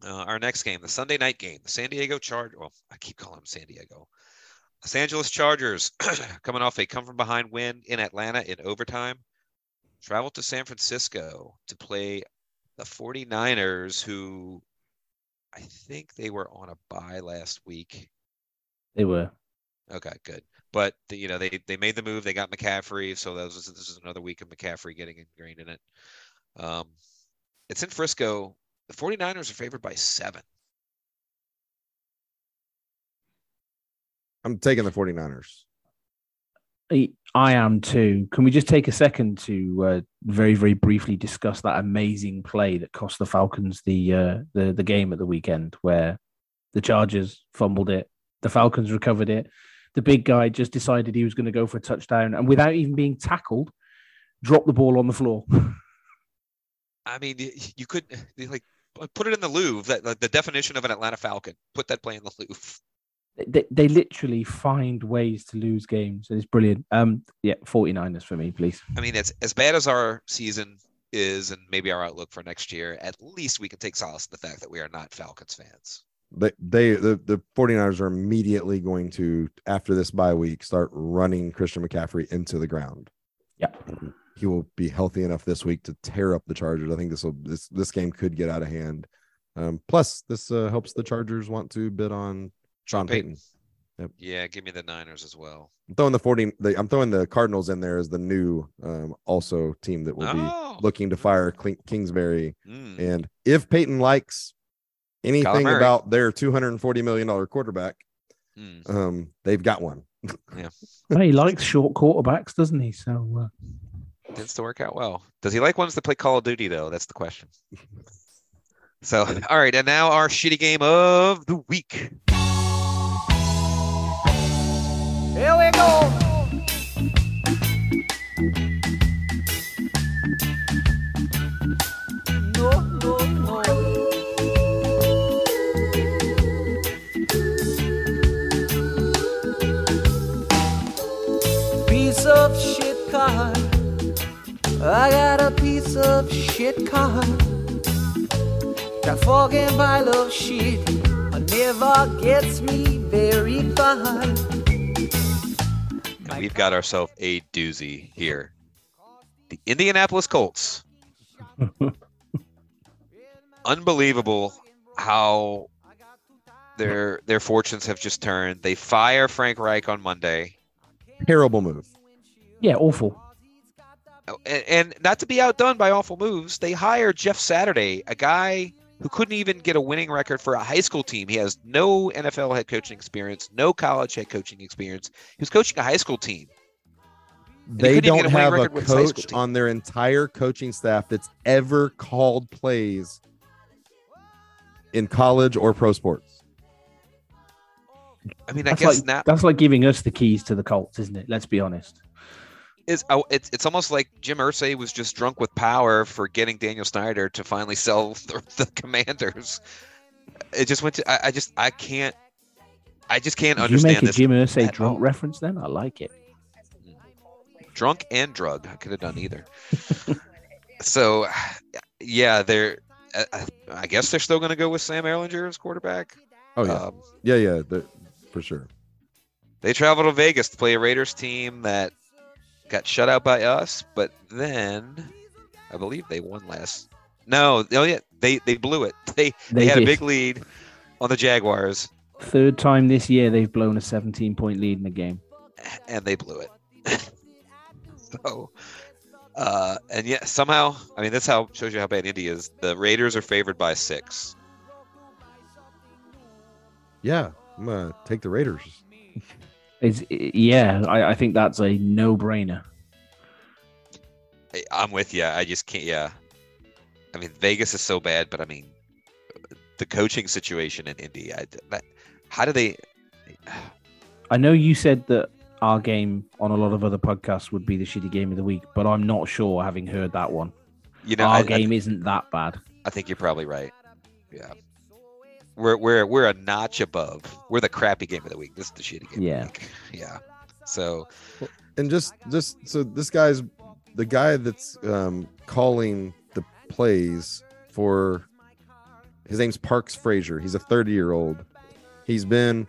Uh, our next game, the Sunday night game, the San Diego Chargers. Well, I keep calling them San Diego. Los Angeles Chargers coming off a come from behind win in Atlanta in overtime. Traveled to San Francisco to play the 49ers, who I think they were on a bye last week. They were. Okay, good. But the, you know they they made the move. They got McCaffrey, so that was, this is another week of McCaffrey getting ingrained in it. Um, it's in Frisco. The 49ers are favored by seven. I'm taking the 49ers. I I am too. Can we just take a second to uh, very, very briefly discuss that amazing play that cost the Falcons the uh, the the game at the weekend, where the Chargers fumbled it, the Falcons recovered it, the big guy just decided he was going to go for a touchdown, and without even being tackled, dropped the ball on the floor. I mean, you could like put it in the Louvre. That like, the definition of an Atlanta Falcon. Put that play in the Louvre. They, they literally find ways to lose games. It's brilliant. Um, yeah, 49ers for me, please. I mean, it's as bad as our season is, and maybe our outlook for next year. At least we can take solace in the fact that we are not Falcons fans. They, they the, the 49ers are immediately going to, after this bye week, start running Christian McCaffrey into the ground. Yeah. He will be healthy enough this week to tear up the Chargers. I think this will this this game could get out of hand. Um, plus, this uh, helps the Chargers want to bid on Sean Payton. Yeah, give me the Niners as well. I'm throwing the 40. The, I'm throwing the Cardinals in there as the new um, also team that will Oh. be looking to fire Kingsbury. Mm. And if Payton likes anything about their 240 million dollar quarterback, Mm. um, they've got one. Yeah. well, he likes short quarterbacks, doesn't he? So uh, tends to work out well. Does he like ones that play Call of Duty though? That's the question. So, all right, and now our shitty game of the week. Here we go. Piece of shit car. I got a piece of shit car. That fucking pile of shit never gets me very far. And we've got ourselves a doozy here. The Indianapolis Colts. Unbelievable how their their fortunes have just turned. They fire Frank Reich on Monday. Terrible move. Yeah, awful. Oh, And, and not to be outdone by awful moves, they hire Jeff Saturday, a guy who couldn't even get a winning record for a high school team. He has no NFL head coaching experience, no college head coaching experience. He was coaching a high school team. he They don't a have a record with his high school coach on their entire coaching staff that's ever called plays in college or pro sports. I mean, I That's guess like now that's like giving us the keys to the Colts, isn't it? Let's be honest. Is oh, it's it's almost like Jim Irsay was just drunk with power for getting Daniel Snyder to finally sell the, the Commanders. It just went to I, I just I can't I just can't Did you make understand a this. Jim Irsay drunk all. reference then? I like it. drunk and drug. I could have done either. so, yeah, they're. I- I, I guess they're still going to go with Sam Ehlinger as quarterback. Oh yeah, Um, yeah, yeah, for sure. they traveled to Vegas to play a Raiders team that got shut out by us, but then I believe they won last. No, oh yeah, they they blew it. They they, They had a big lead on the Jaguars, Third time this year they've blown a 17 point lead in the game. and they blew it. so, uh, and yet somehow, I mean, that's how shows you how bad Indy is. The Raiders are favored by six. Yeah, I'm gonna take the Raiders. It's, yeah, I, I think that's a no brainer. I- I'm with you. I just can't. Yeah, I mean, Vegas is so bad, but I mean, the coaching situation in Indy. I, that, how do they? I know you said that our game on a lot of other podcasts would be the shitty game of the week, but I'm not sure having heard that one. You know, our I, I- game isn't that bad. I think you're probably right. Yeah. We're we're we're a notch above. We're the crappy game of the week. This is the shitty game Yeah. of the week. Yeah. So and just just so this guy's the guy that's um calling the plays for his name's Parks Frazier. He's a 30 year old. He's been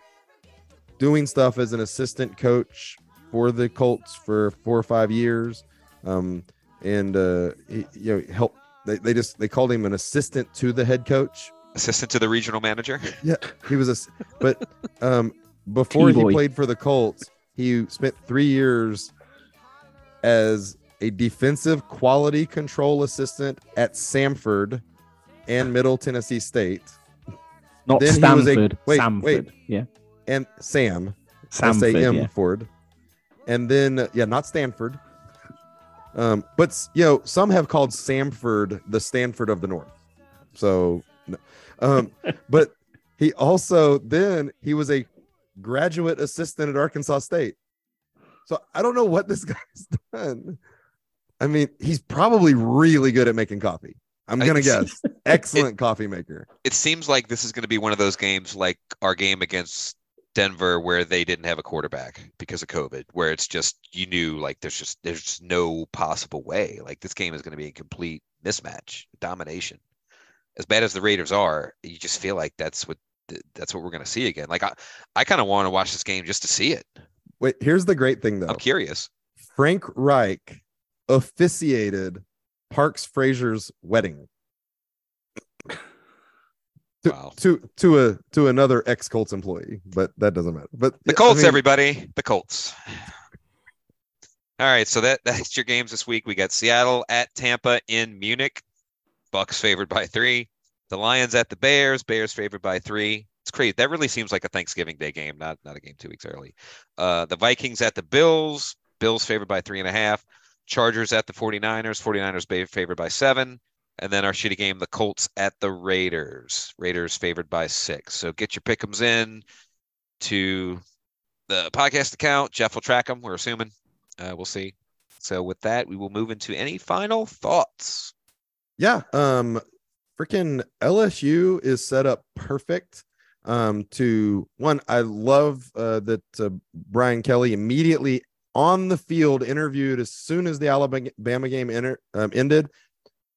doing stuff as an assistant coach for the Colts for four or five years. Um, and uh, he, you know, help. They, they just they called him an assistant to the head coach. Assistant to the regional manager. Yeah, he was a. But um, before he T-boy. played for the Colts, he spent three years as a defensive quality control assistant at Samford and Middle Tennessee State, Not Then he was a- Stanford, wait, Samford. wait. Yeah, and Sam Samford. S A M Yeah. Ford, and then uh, yeah, not Stanford. Um, but you know, some have called Samford the Stanford of the North. So, no. Um, but he also then he was a graduate assistant at Arkansas State. So I don't know what this guy's done. I mean, he's probably really good at making coffee. I'm gonna guess. Excellent coffee maker. It seems like this is going to be one of those games like our game against Denver where they didn't have a quarterback because of COVID, where it's just you knew like there's just there's just no possible way. Like this game is going to be a complete mismatch, domination. As bad as the Raiders are, you just feel like that's what that's what we're going to see again. Like I, I kind of want to watch this game just to see it. Wait, here's the great thing though. I'm curious. Frank Reich officiated Parks Frazier's wedding to, Wow. to to a to another ex Colts employee, but that doesn't matter. But The yeah, I Colts, mean, everybody. The Colts. All right, so that that's your games this week. We got Seattle at Tampa in Munich. Bucks favored by three. The Lions at the Bears. Bears favored by three. It's crazy. That really seems like a Thanksgiving Day game, not not a game two weeks early. Uh, the Vikings at the Bills. Bills favored by three and a half. Chargers at the 49ers. 49ers favored by seven. And then our shitty game, the Colts at the Raiders. Raiders favored by six. So get your pickums in to the podcast account. Jeff will track them. We're assuming. Uh, we'll see. So with that, we will move into any final thoughts. Yeah. Um, freaking LSU is set up perfect. Um, to one, I love uh, that uh, Brian Kelly immediately on the field interviewed as soon as the Alabama game enter, um, ended.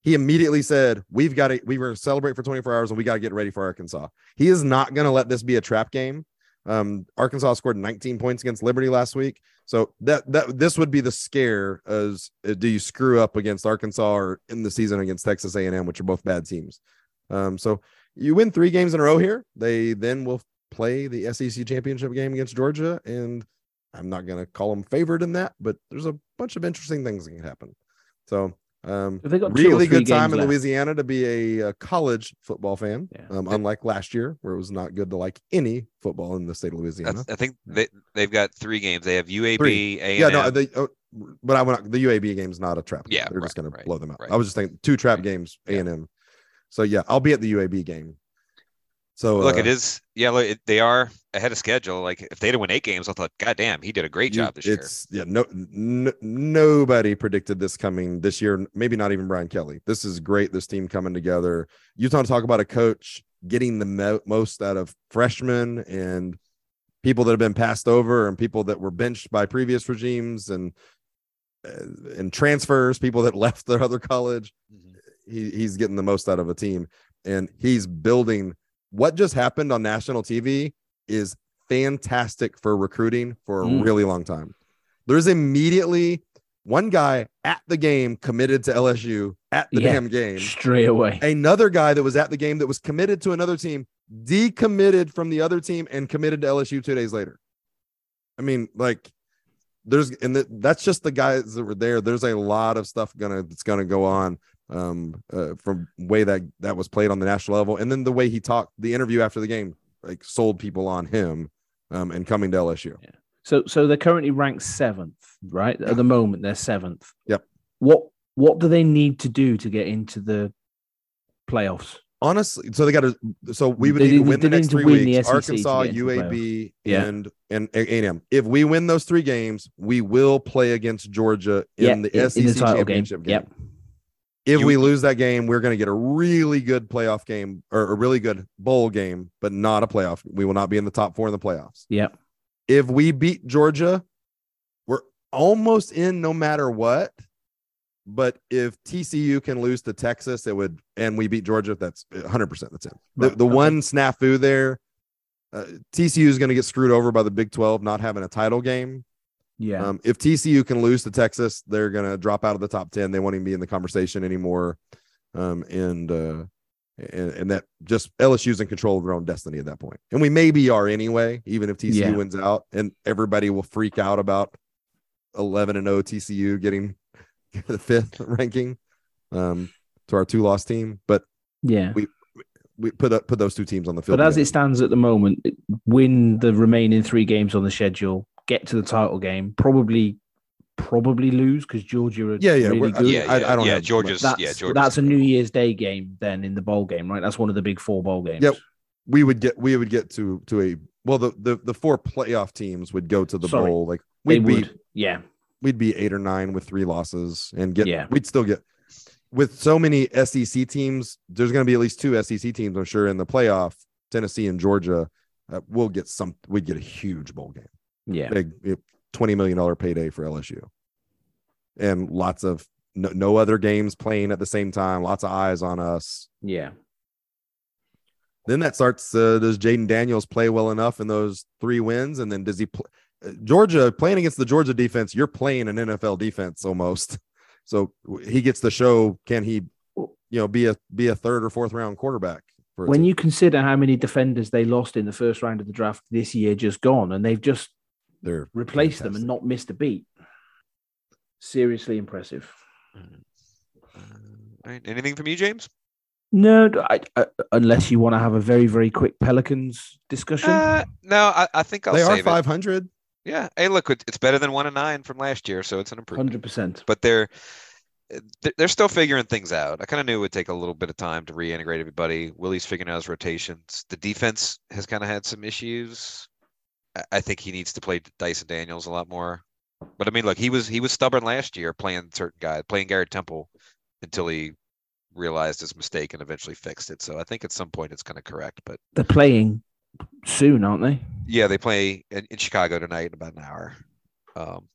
He immediately said, "We've got to. We were celebrate for 24 hours, and we got to get ready for Arkansas." He is not going to let this be a trap game. Um, Arkansas scored 19 points against Liberty last week, so that that this would be the scare. As uh, do you screw up against Arkansas or in the season against Texas A&M, which are both bad teams? Um, so you win three games in a row here. They then will play the SEC championship game against Georgia, and I'm not going to call them favored in that, but there's a bunch of interesting things that can happen. So um, Have they got really good time in left? Louisiana to be a, uh college football fan. Yeah. Um, unlike last year, where it was not good to like any football in the state of Louisiana. I, I think they they've got three games. They have UAB, Three. A&M. yeah, no, the, oh, but I went the UAB game's not a trap. game. Yeah, they're just right, going to blow them out. right. I was just thinking two trap Right. games, A and M. So yeah, I'll be at the UAB game. So Look, uh, it is. Yeah, look, it, they are ahead of schedule. Like if they'd have won eight games, I thought, God damn, he did a great job this year. yeah no, nobody predicted this coming this year maybe not even brian kelly this is great this team coming together you want to talk about a coach getting the mo- most out of freshmen and people that have been passed over and people that were benched by previous regimes and uh, and transfers people that left their other college Mhm. he, he's getting the most out of a team and he's building what just happened on national TV is fantastic for recruiting for a Mm. really long time. There's immediately one guy at the game committed to LSU at the Yeah. damn game. straight away. Another guy that was at the game that was committed to another team decommitted from the other team and committed to LSU two days later. I mean, like, there's and th- that's just the guys that were there. There's a lot of stuff gonna that's gonna go on um uh, from way that that was played on the national level, and then the way he talked, the interview after the game, like sold people on him um and coming to LSU. So so they're currently ranked seventh, right? At the moment, they're seventh. Yep. What what do they need to do to get into the playoffs? honestly, so they got to. So we would They need to win the next three weeks. Arkansas, UAB, Yeah. and and A and M. If we win those three games, we will play against Georgia in Yeah, the in- in SEC the title game. championship game. Yep. If You- we lose that game, we're going to get a really good playoff game or a really good bowl game, but not a playoff. We will not be in the top four in the playoffs. Yep. If we beat Georgia, we're almost in no matter what. But if TCU can lose to Texas, it would, and we beat Georgia, that's 100% that's it. The, Right, the okay. one snafu there, uh, TCU is going to get screwed over by the Big 12 not having a title game. Yeah. Um, if TCU can lose to Texas, they're going to drop out of the top 10. They won't even be in the conversation anymore. Um, and, uh, and, and that just LSU's in control of their own destiny at that point. And we maybe are anyway, even if TCU Yeah. wins out and everybody will freak out about 11 and 0 TCU getting the fifth ranking um, to our two loss team. But yeah. we- we put up, put those two teams on the field. But as together. it stands at the moment, win the remaining three games on the schedule, get to the title game, probably probably lose because Georgia are Yeah, yeah, really we're- good. yeah, I- yeah, I don't yeah. have- Georgia's That's yeah, Georgia's that's a New Year's Day game then in the bowl game, right? That's one of the big four bowl games. Yep. we would get we would get to to a well the the, the four playoff teams would go to the Sorry. bowl like we'd be would. Yeah. we'd be eight or nine with three losses and get Yeah. we'd still get with so many SEC teams. There's going to be at least two SEC teams, I'm sure, in the playoff. Tennessee and Georgia, uh, we'll get some. We'd get a huge bowl game, Yeah. big twenty million dollar payday for LSU, and lots of no, no other games playing at the same time. Lots of eyes on us. Yeah. Then that starts. Uh, does Jayden Daniels play well enough in those three wins? And then does he play? Georgia playing against the Georgia defense, you're playing an NFL defense almost. So he gets the show can he, you know, be a be a third or fourth round quarterback. For When team. you consider how many defenders they lost in the first round of the draft this year just gone, and they've just they're replaced them and not miss the beat. Seriously impressive. Uh, all right. Anything from you, James? No, I, I, unless you want to have a very, very quick Pelicans discussion. Uh, no, I, I think I'll they are save it. 500. Yeah. Hey, look, it's better than one and nine from last year, so it's an improvement. Hundred percent. But they're they're- they're still figuring things out. I kind of knew it would take a little bit of time to reintegrate everybody. Willie's figuring out his rotations. The defense has kind of had some issues. I- I think he needs to play Dyson Daniels a lot more. But I mean, look, he was he was stubborn last year playing certain guys, playing Garrett Temple until he realized his mistake and eventually fixed it. So I think at some point it's going to correct. But They're playing soon, aren't they? yeah, they play in, in Chicago tonight in about an hour. Um,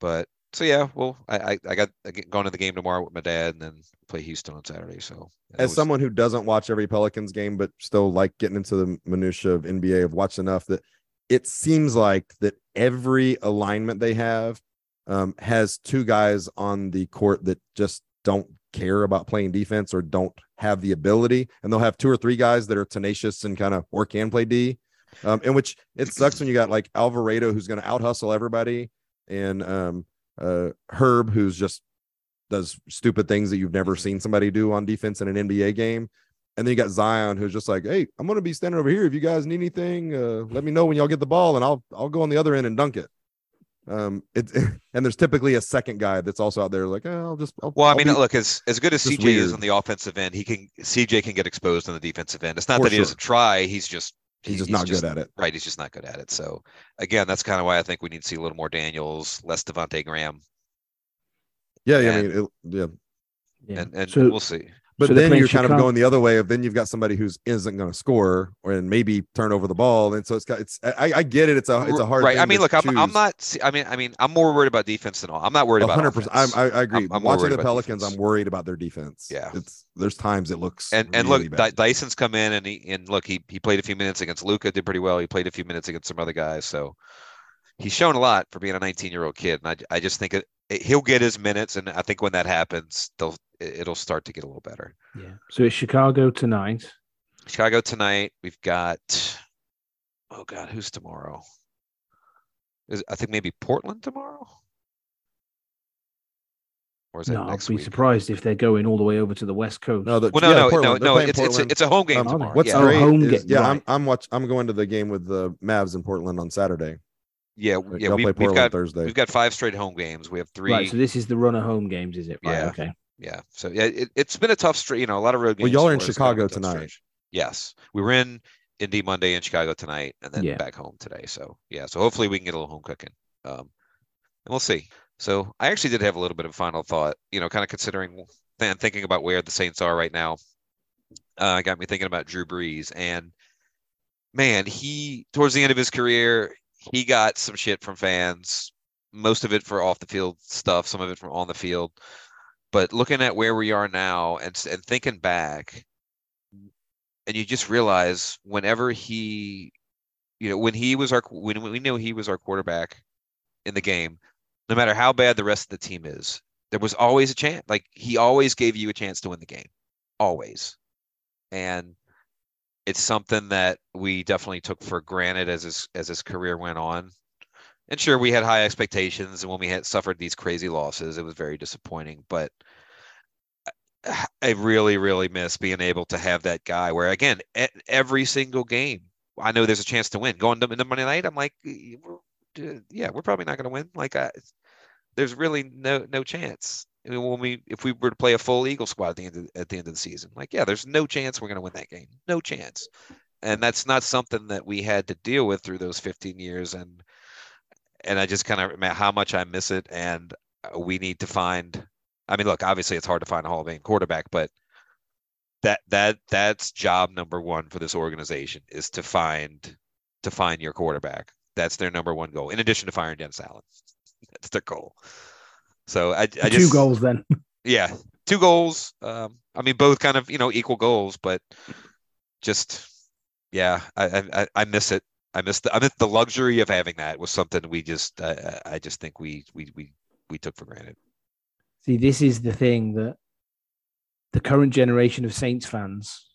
but so yeah, well, I I, I got I get going to the game tomorrow with my dad, and then play Houston on Saturday. So As was- someone who doesn't watch every Pelicans game, but still like getting into the minutia of NBA, I've watched enough that it seems like that every alignment they have um, has two guys on the court that just don't care about playing defense or don't have the ability, and they'll have two or three guys that are tenacious and kind of or can play D. Um, in which it sucks when you got like Alvarado who's going to out hustle everybody, and um, uh, Herb who's just does stupid things that you've never seen somebody do on defense in an NBA game. And then you got Zion who's just like, "Hey, I'm going to be standing over here. If you guys need anything, uh, let me know when y'all get the ball, and I'll I'll go on the other end and dunk it." Um, it and there's typically a second guy that's also out there like, oh, "I'll just." I'll, Well, I I'll mean, be-" look, as as good as just CJ is on the offensive end, he can CJ can get exposed on the defensive end. It's not For that he sure. doesn't try; he's just he's he- just not good at it. Right, he's just not good at it. So again, that's kind of why I think we need to see a little more Daniels, less Devonte' Graham, Yeah, yeah, I And- mean, it, yeah. Yeah. and and so, we'll see. But So then you're kind of Chicago- going the other way of then you've got somebody who's isn't going to score or and maybe turn over the ball, and so it's got it's I, I get it. It's a it's a hard right. thing I mean, to look, I'm, I'm not. I mean, I mean, I'm more worried about defense than all. I'm not worried about hundred percent. I'm- offense. I, I agree. I'm- I'm Watching the Pelicans, defense. I'm worried about their defense. Yeah. it's there's times it looks and and look, bad. Dyson's come in and he and look, he he played a few minutes against Luka, did pretty well. He played a few minutes against some other guys, so he's shown a lot for being a 19 year old kid. And I I just think it, it- he'll get his minutes, and I think when that happens, they'll it- it'll start to get a little better. yeah. So it's Chicago tonight. Chicago tonight. We've got oh god, who's tomorrow? Is I think maybe Portland tomorrow. Or is that No, I'd be week? surprised if they're going all the way over to the West Coast. no, the, Well, no, yeah, no, Portland. no, no. playing It's, it's Portland. it's a home game Um, tomorrow. What's yeah. Oh, great home is, game, yeah, right. I'm I'm watch I'm going to the game with the Mavs in Portland on Saturday. yeah, yeah. Y'all We, play we've got Thursday. we've got five straight home games. We have three. Right. So this is the run of home games, is it? Right. Yeah. Okay. Yeah. So yeah, it, it's been a tough street. You know, a lot of road games. Well, y'all are in for us, kind of a Chicago tonight. stretch. Yes, we were in Indy Monday in Chicago tonight, and then Yeah. back home today. So yeah, so hopefully we can get a little home cooking. Um, and we'll see. So I actually did have a little bit of final thought. You know, kind of considering and thinking about where the Saints are right now. Uh, got me thinking about Drew Brees, and man, he towards the end of his career, he got some shit from fans. Most of it for off the field stuff, some of it from on the field but looking at where we are now and and thinking back and you just realize whenever he you know when he was our when we knew he was our quarterback in the game no matter how bad the rest of the team is there was always a chance like he always gave you a chance to win the game. Always. And it's something that we definitely took for granted as his as his career went on and sure we had high expectations and when we had suffered these crazy losses it was very disappointing but I- really, really miss being able to have that guy where again, e- every single game, I know there's a chance to win. Going to into Monday night, I'm like, "Eh, we're- uh, yeah, we're probably not going to win. Like, I, there's really no no chance. I mean, when we if we were to play a full Eagle squad at the end of, at the end of the season, like, yeah, there's no chance we're going to win that game. No chance. And that's not something that we had to deal with through those 15 years. And and I just kind of how much I miss it. And uh, we need to find I mean, look, obviously it's hard to find a Hall of Fame quarterback, but that that that's job number one for this organization is to find to find your quarterback. That's their number one goal. In addition to firing Dennis Allen, that's their goal. So I, I Two just goals then. yeah, two goals. Um, I mean, both kind of you know equal goals, but just yeah, I, I- I miss it. I miss the I miss the luxury of having that was something we just I I just think we we we we took for granted. See, this is the thing that the current generation of Saints fans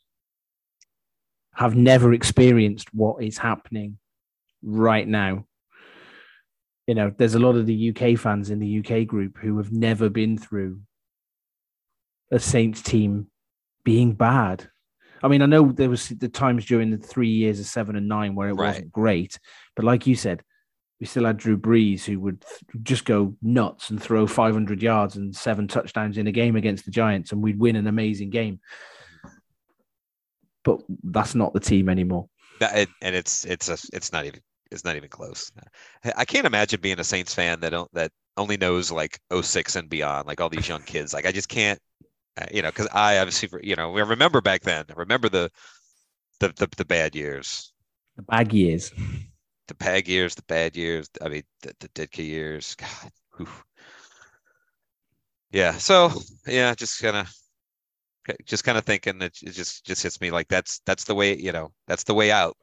have never experienced what is happening right now. You know, there's a lot of the UK fans in the UK group who have never been through a Saints team being bad. I mean, I know there was the times during the three years of seven and nine where it Right. wasn't great, but like you said, we still had Drew Brees, who would th- just go nuts and throw 500 yards and seven touchdowns in a game against the Giants, and we'd win an amazing game. But that's not the team anymore. That- and, it's it's a it's not even it's not even close. I- can't imagine being a Saints fan that don't that only knows like 06 and beyond, like all these young kids. Like I just can't, Uh, you know, because I obviously you know I remember back then. I remember the the the, the bad years, The bad years. the bad years, the bad years. I mean the, the Ditka years. God, oof. yeah. So yeah, just kind of just kind of thinking that it just just hits me like that's that's the way you know that's the way out.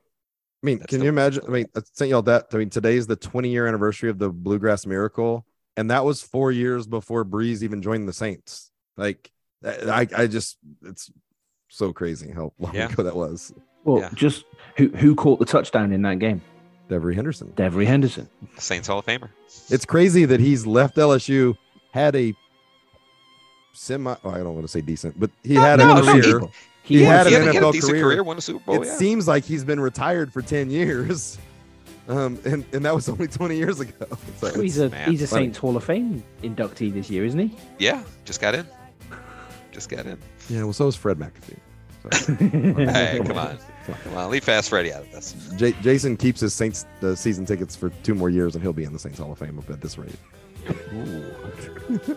I mean, That's can the- you imagine? I mean, I sent y'all that. I mean, today's the 20 year anniversary of the Bluegrass Miracle, and that was four years before Brees even joined the Saints. Like, I, I just, it's so crazy how long Yeah. ago that was. Well, Yeah. just who who caught the touchdown in that game? Devery Henderson. Devery Henderson. Saints Hall of Famer. It's crazy that he's left LSU, had a semi. Oh, I don't want to say decent, but he had no, a no, he- career. He, He was- had he an had, a- he had a NFL decent career. career, won a Super Bowl. it yeah. seems like he's been retired for 10 years. Um, and, and that was only 20 years ago. So he's a man, he's a funny. Saints Hall of Fame inductee this year, isn't he? Yeah, just got in. Just got in. yeah, well, so is Fred McAfee. So, Hey, come on. Come on, leave Fast Freddy out of this. J- Jason keeps his Saints the season tickets for two more years, and he'll be in the Saints Hall of Fame at this rate.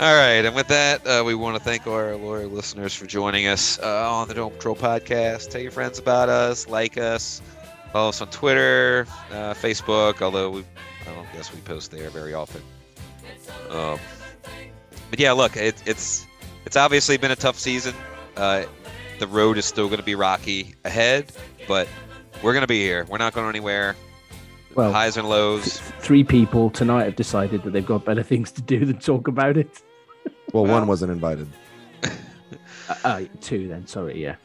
All right, and with that, uh, we want to thank our loyal listeners for joining us uh, on the Dome Patrol podcast. Tell your friends about us, like us, follow us on Twitter, uh, Facebook. Although we, I don't guess we post there very often. Um, but yeah, look, it, it's it's obviously been a tough season. Uh, the road is still going to be rocky ahead, but we're going to be here. We're not going anywhere. Well, Highs and lows. Three people tonight have decided that they've got better things to do than talk about it. Well, Well- one wasn't invited. Uh, uh, two, then. Sorry, yeah.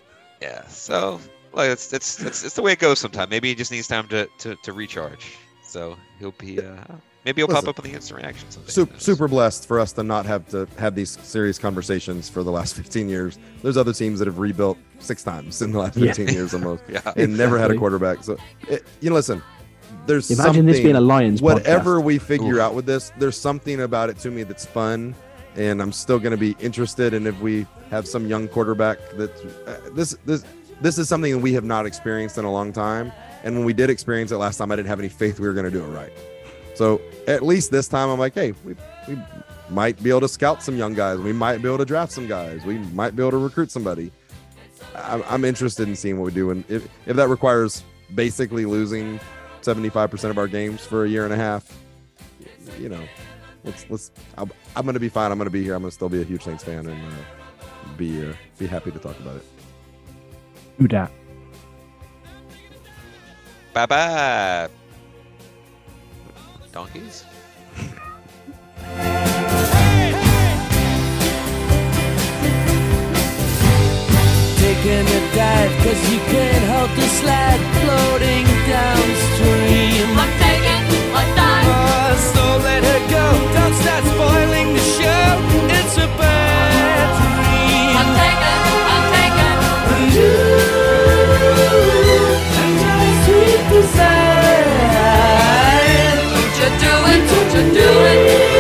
Yeah. So like it's it's it's, it's the way it goes sometimes. Maybe he just needs time to to, to recharge. So he'll be uh maybe he'll pop up in the instant reaction someday. Super, super blessed for us to not have to have these serious conversations for the last 15 years. There's other teams that have rebuilt six times in the last Yeah. 15 years almost Yeah. and never had a quarterback. So, it, you know, listen, there's Imagine this being a something- Lions whatever podcast. we figure Oof. out with this, there's something about it to me that's fun, and I'm still going to be interested. And if we have some young quarterback that uh, this this this is something that we have not experienced in a long time. And when we did experience it last time, I didn't have any faith we were going to do it right. So at least this time, I'm like, hey, we we might be able to scout some young guys. We might be able to draft some guys. We might be able to recruit somebody. I'm, I'm interested in seeing what we do, and if if that requires basically losing 75% of our games for a year and a half, you know, let's let's. I'm, I'm going to be fine. I'm going to be here. I'm going to still be a huge Saints fan and uh, be uh, be happy to talk about it. Who dat? Bye bye. Donkeys? taking a dive cause you can't help the slide floating downstream I'm taking a dive. oh, so let her go don't start spoiling the show it's a bad dream I'm taking, I'm taking. and you and your sweet desire to do it.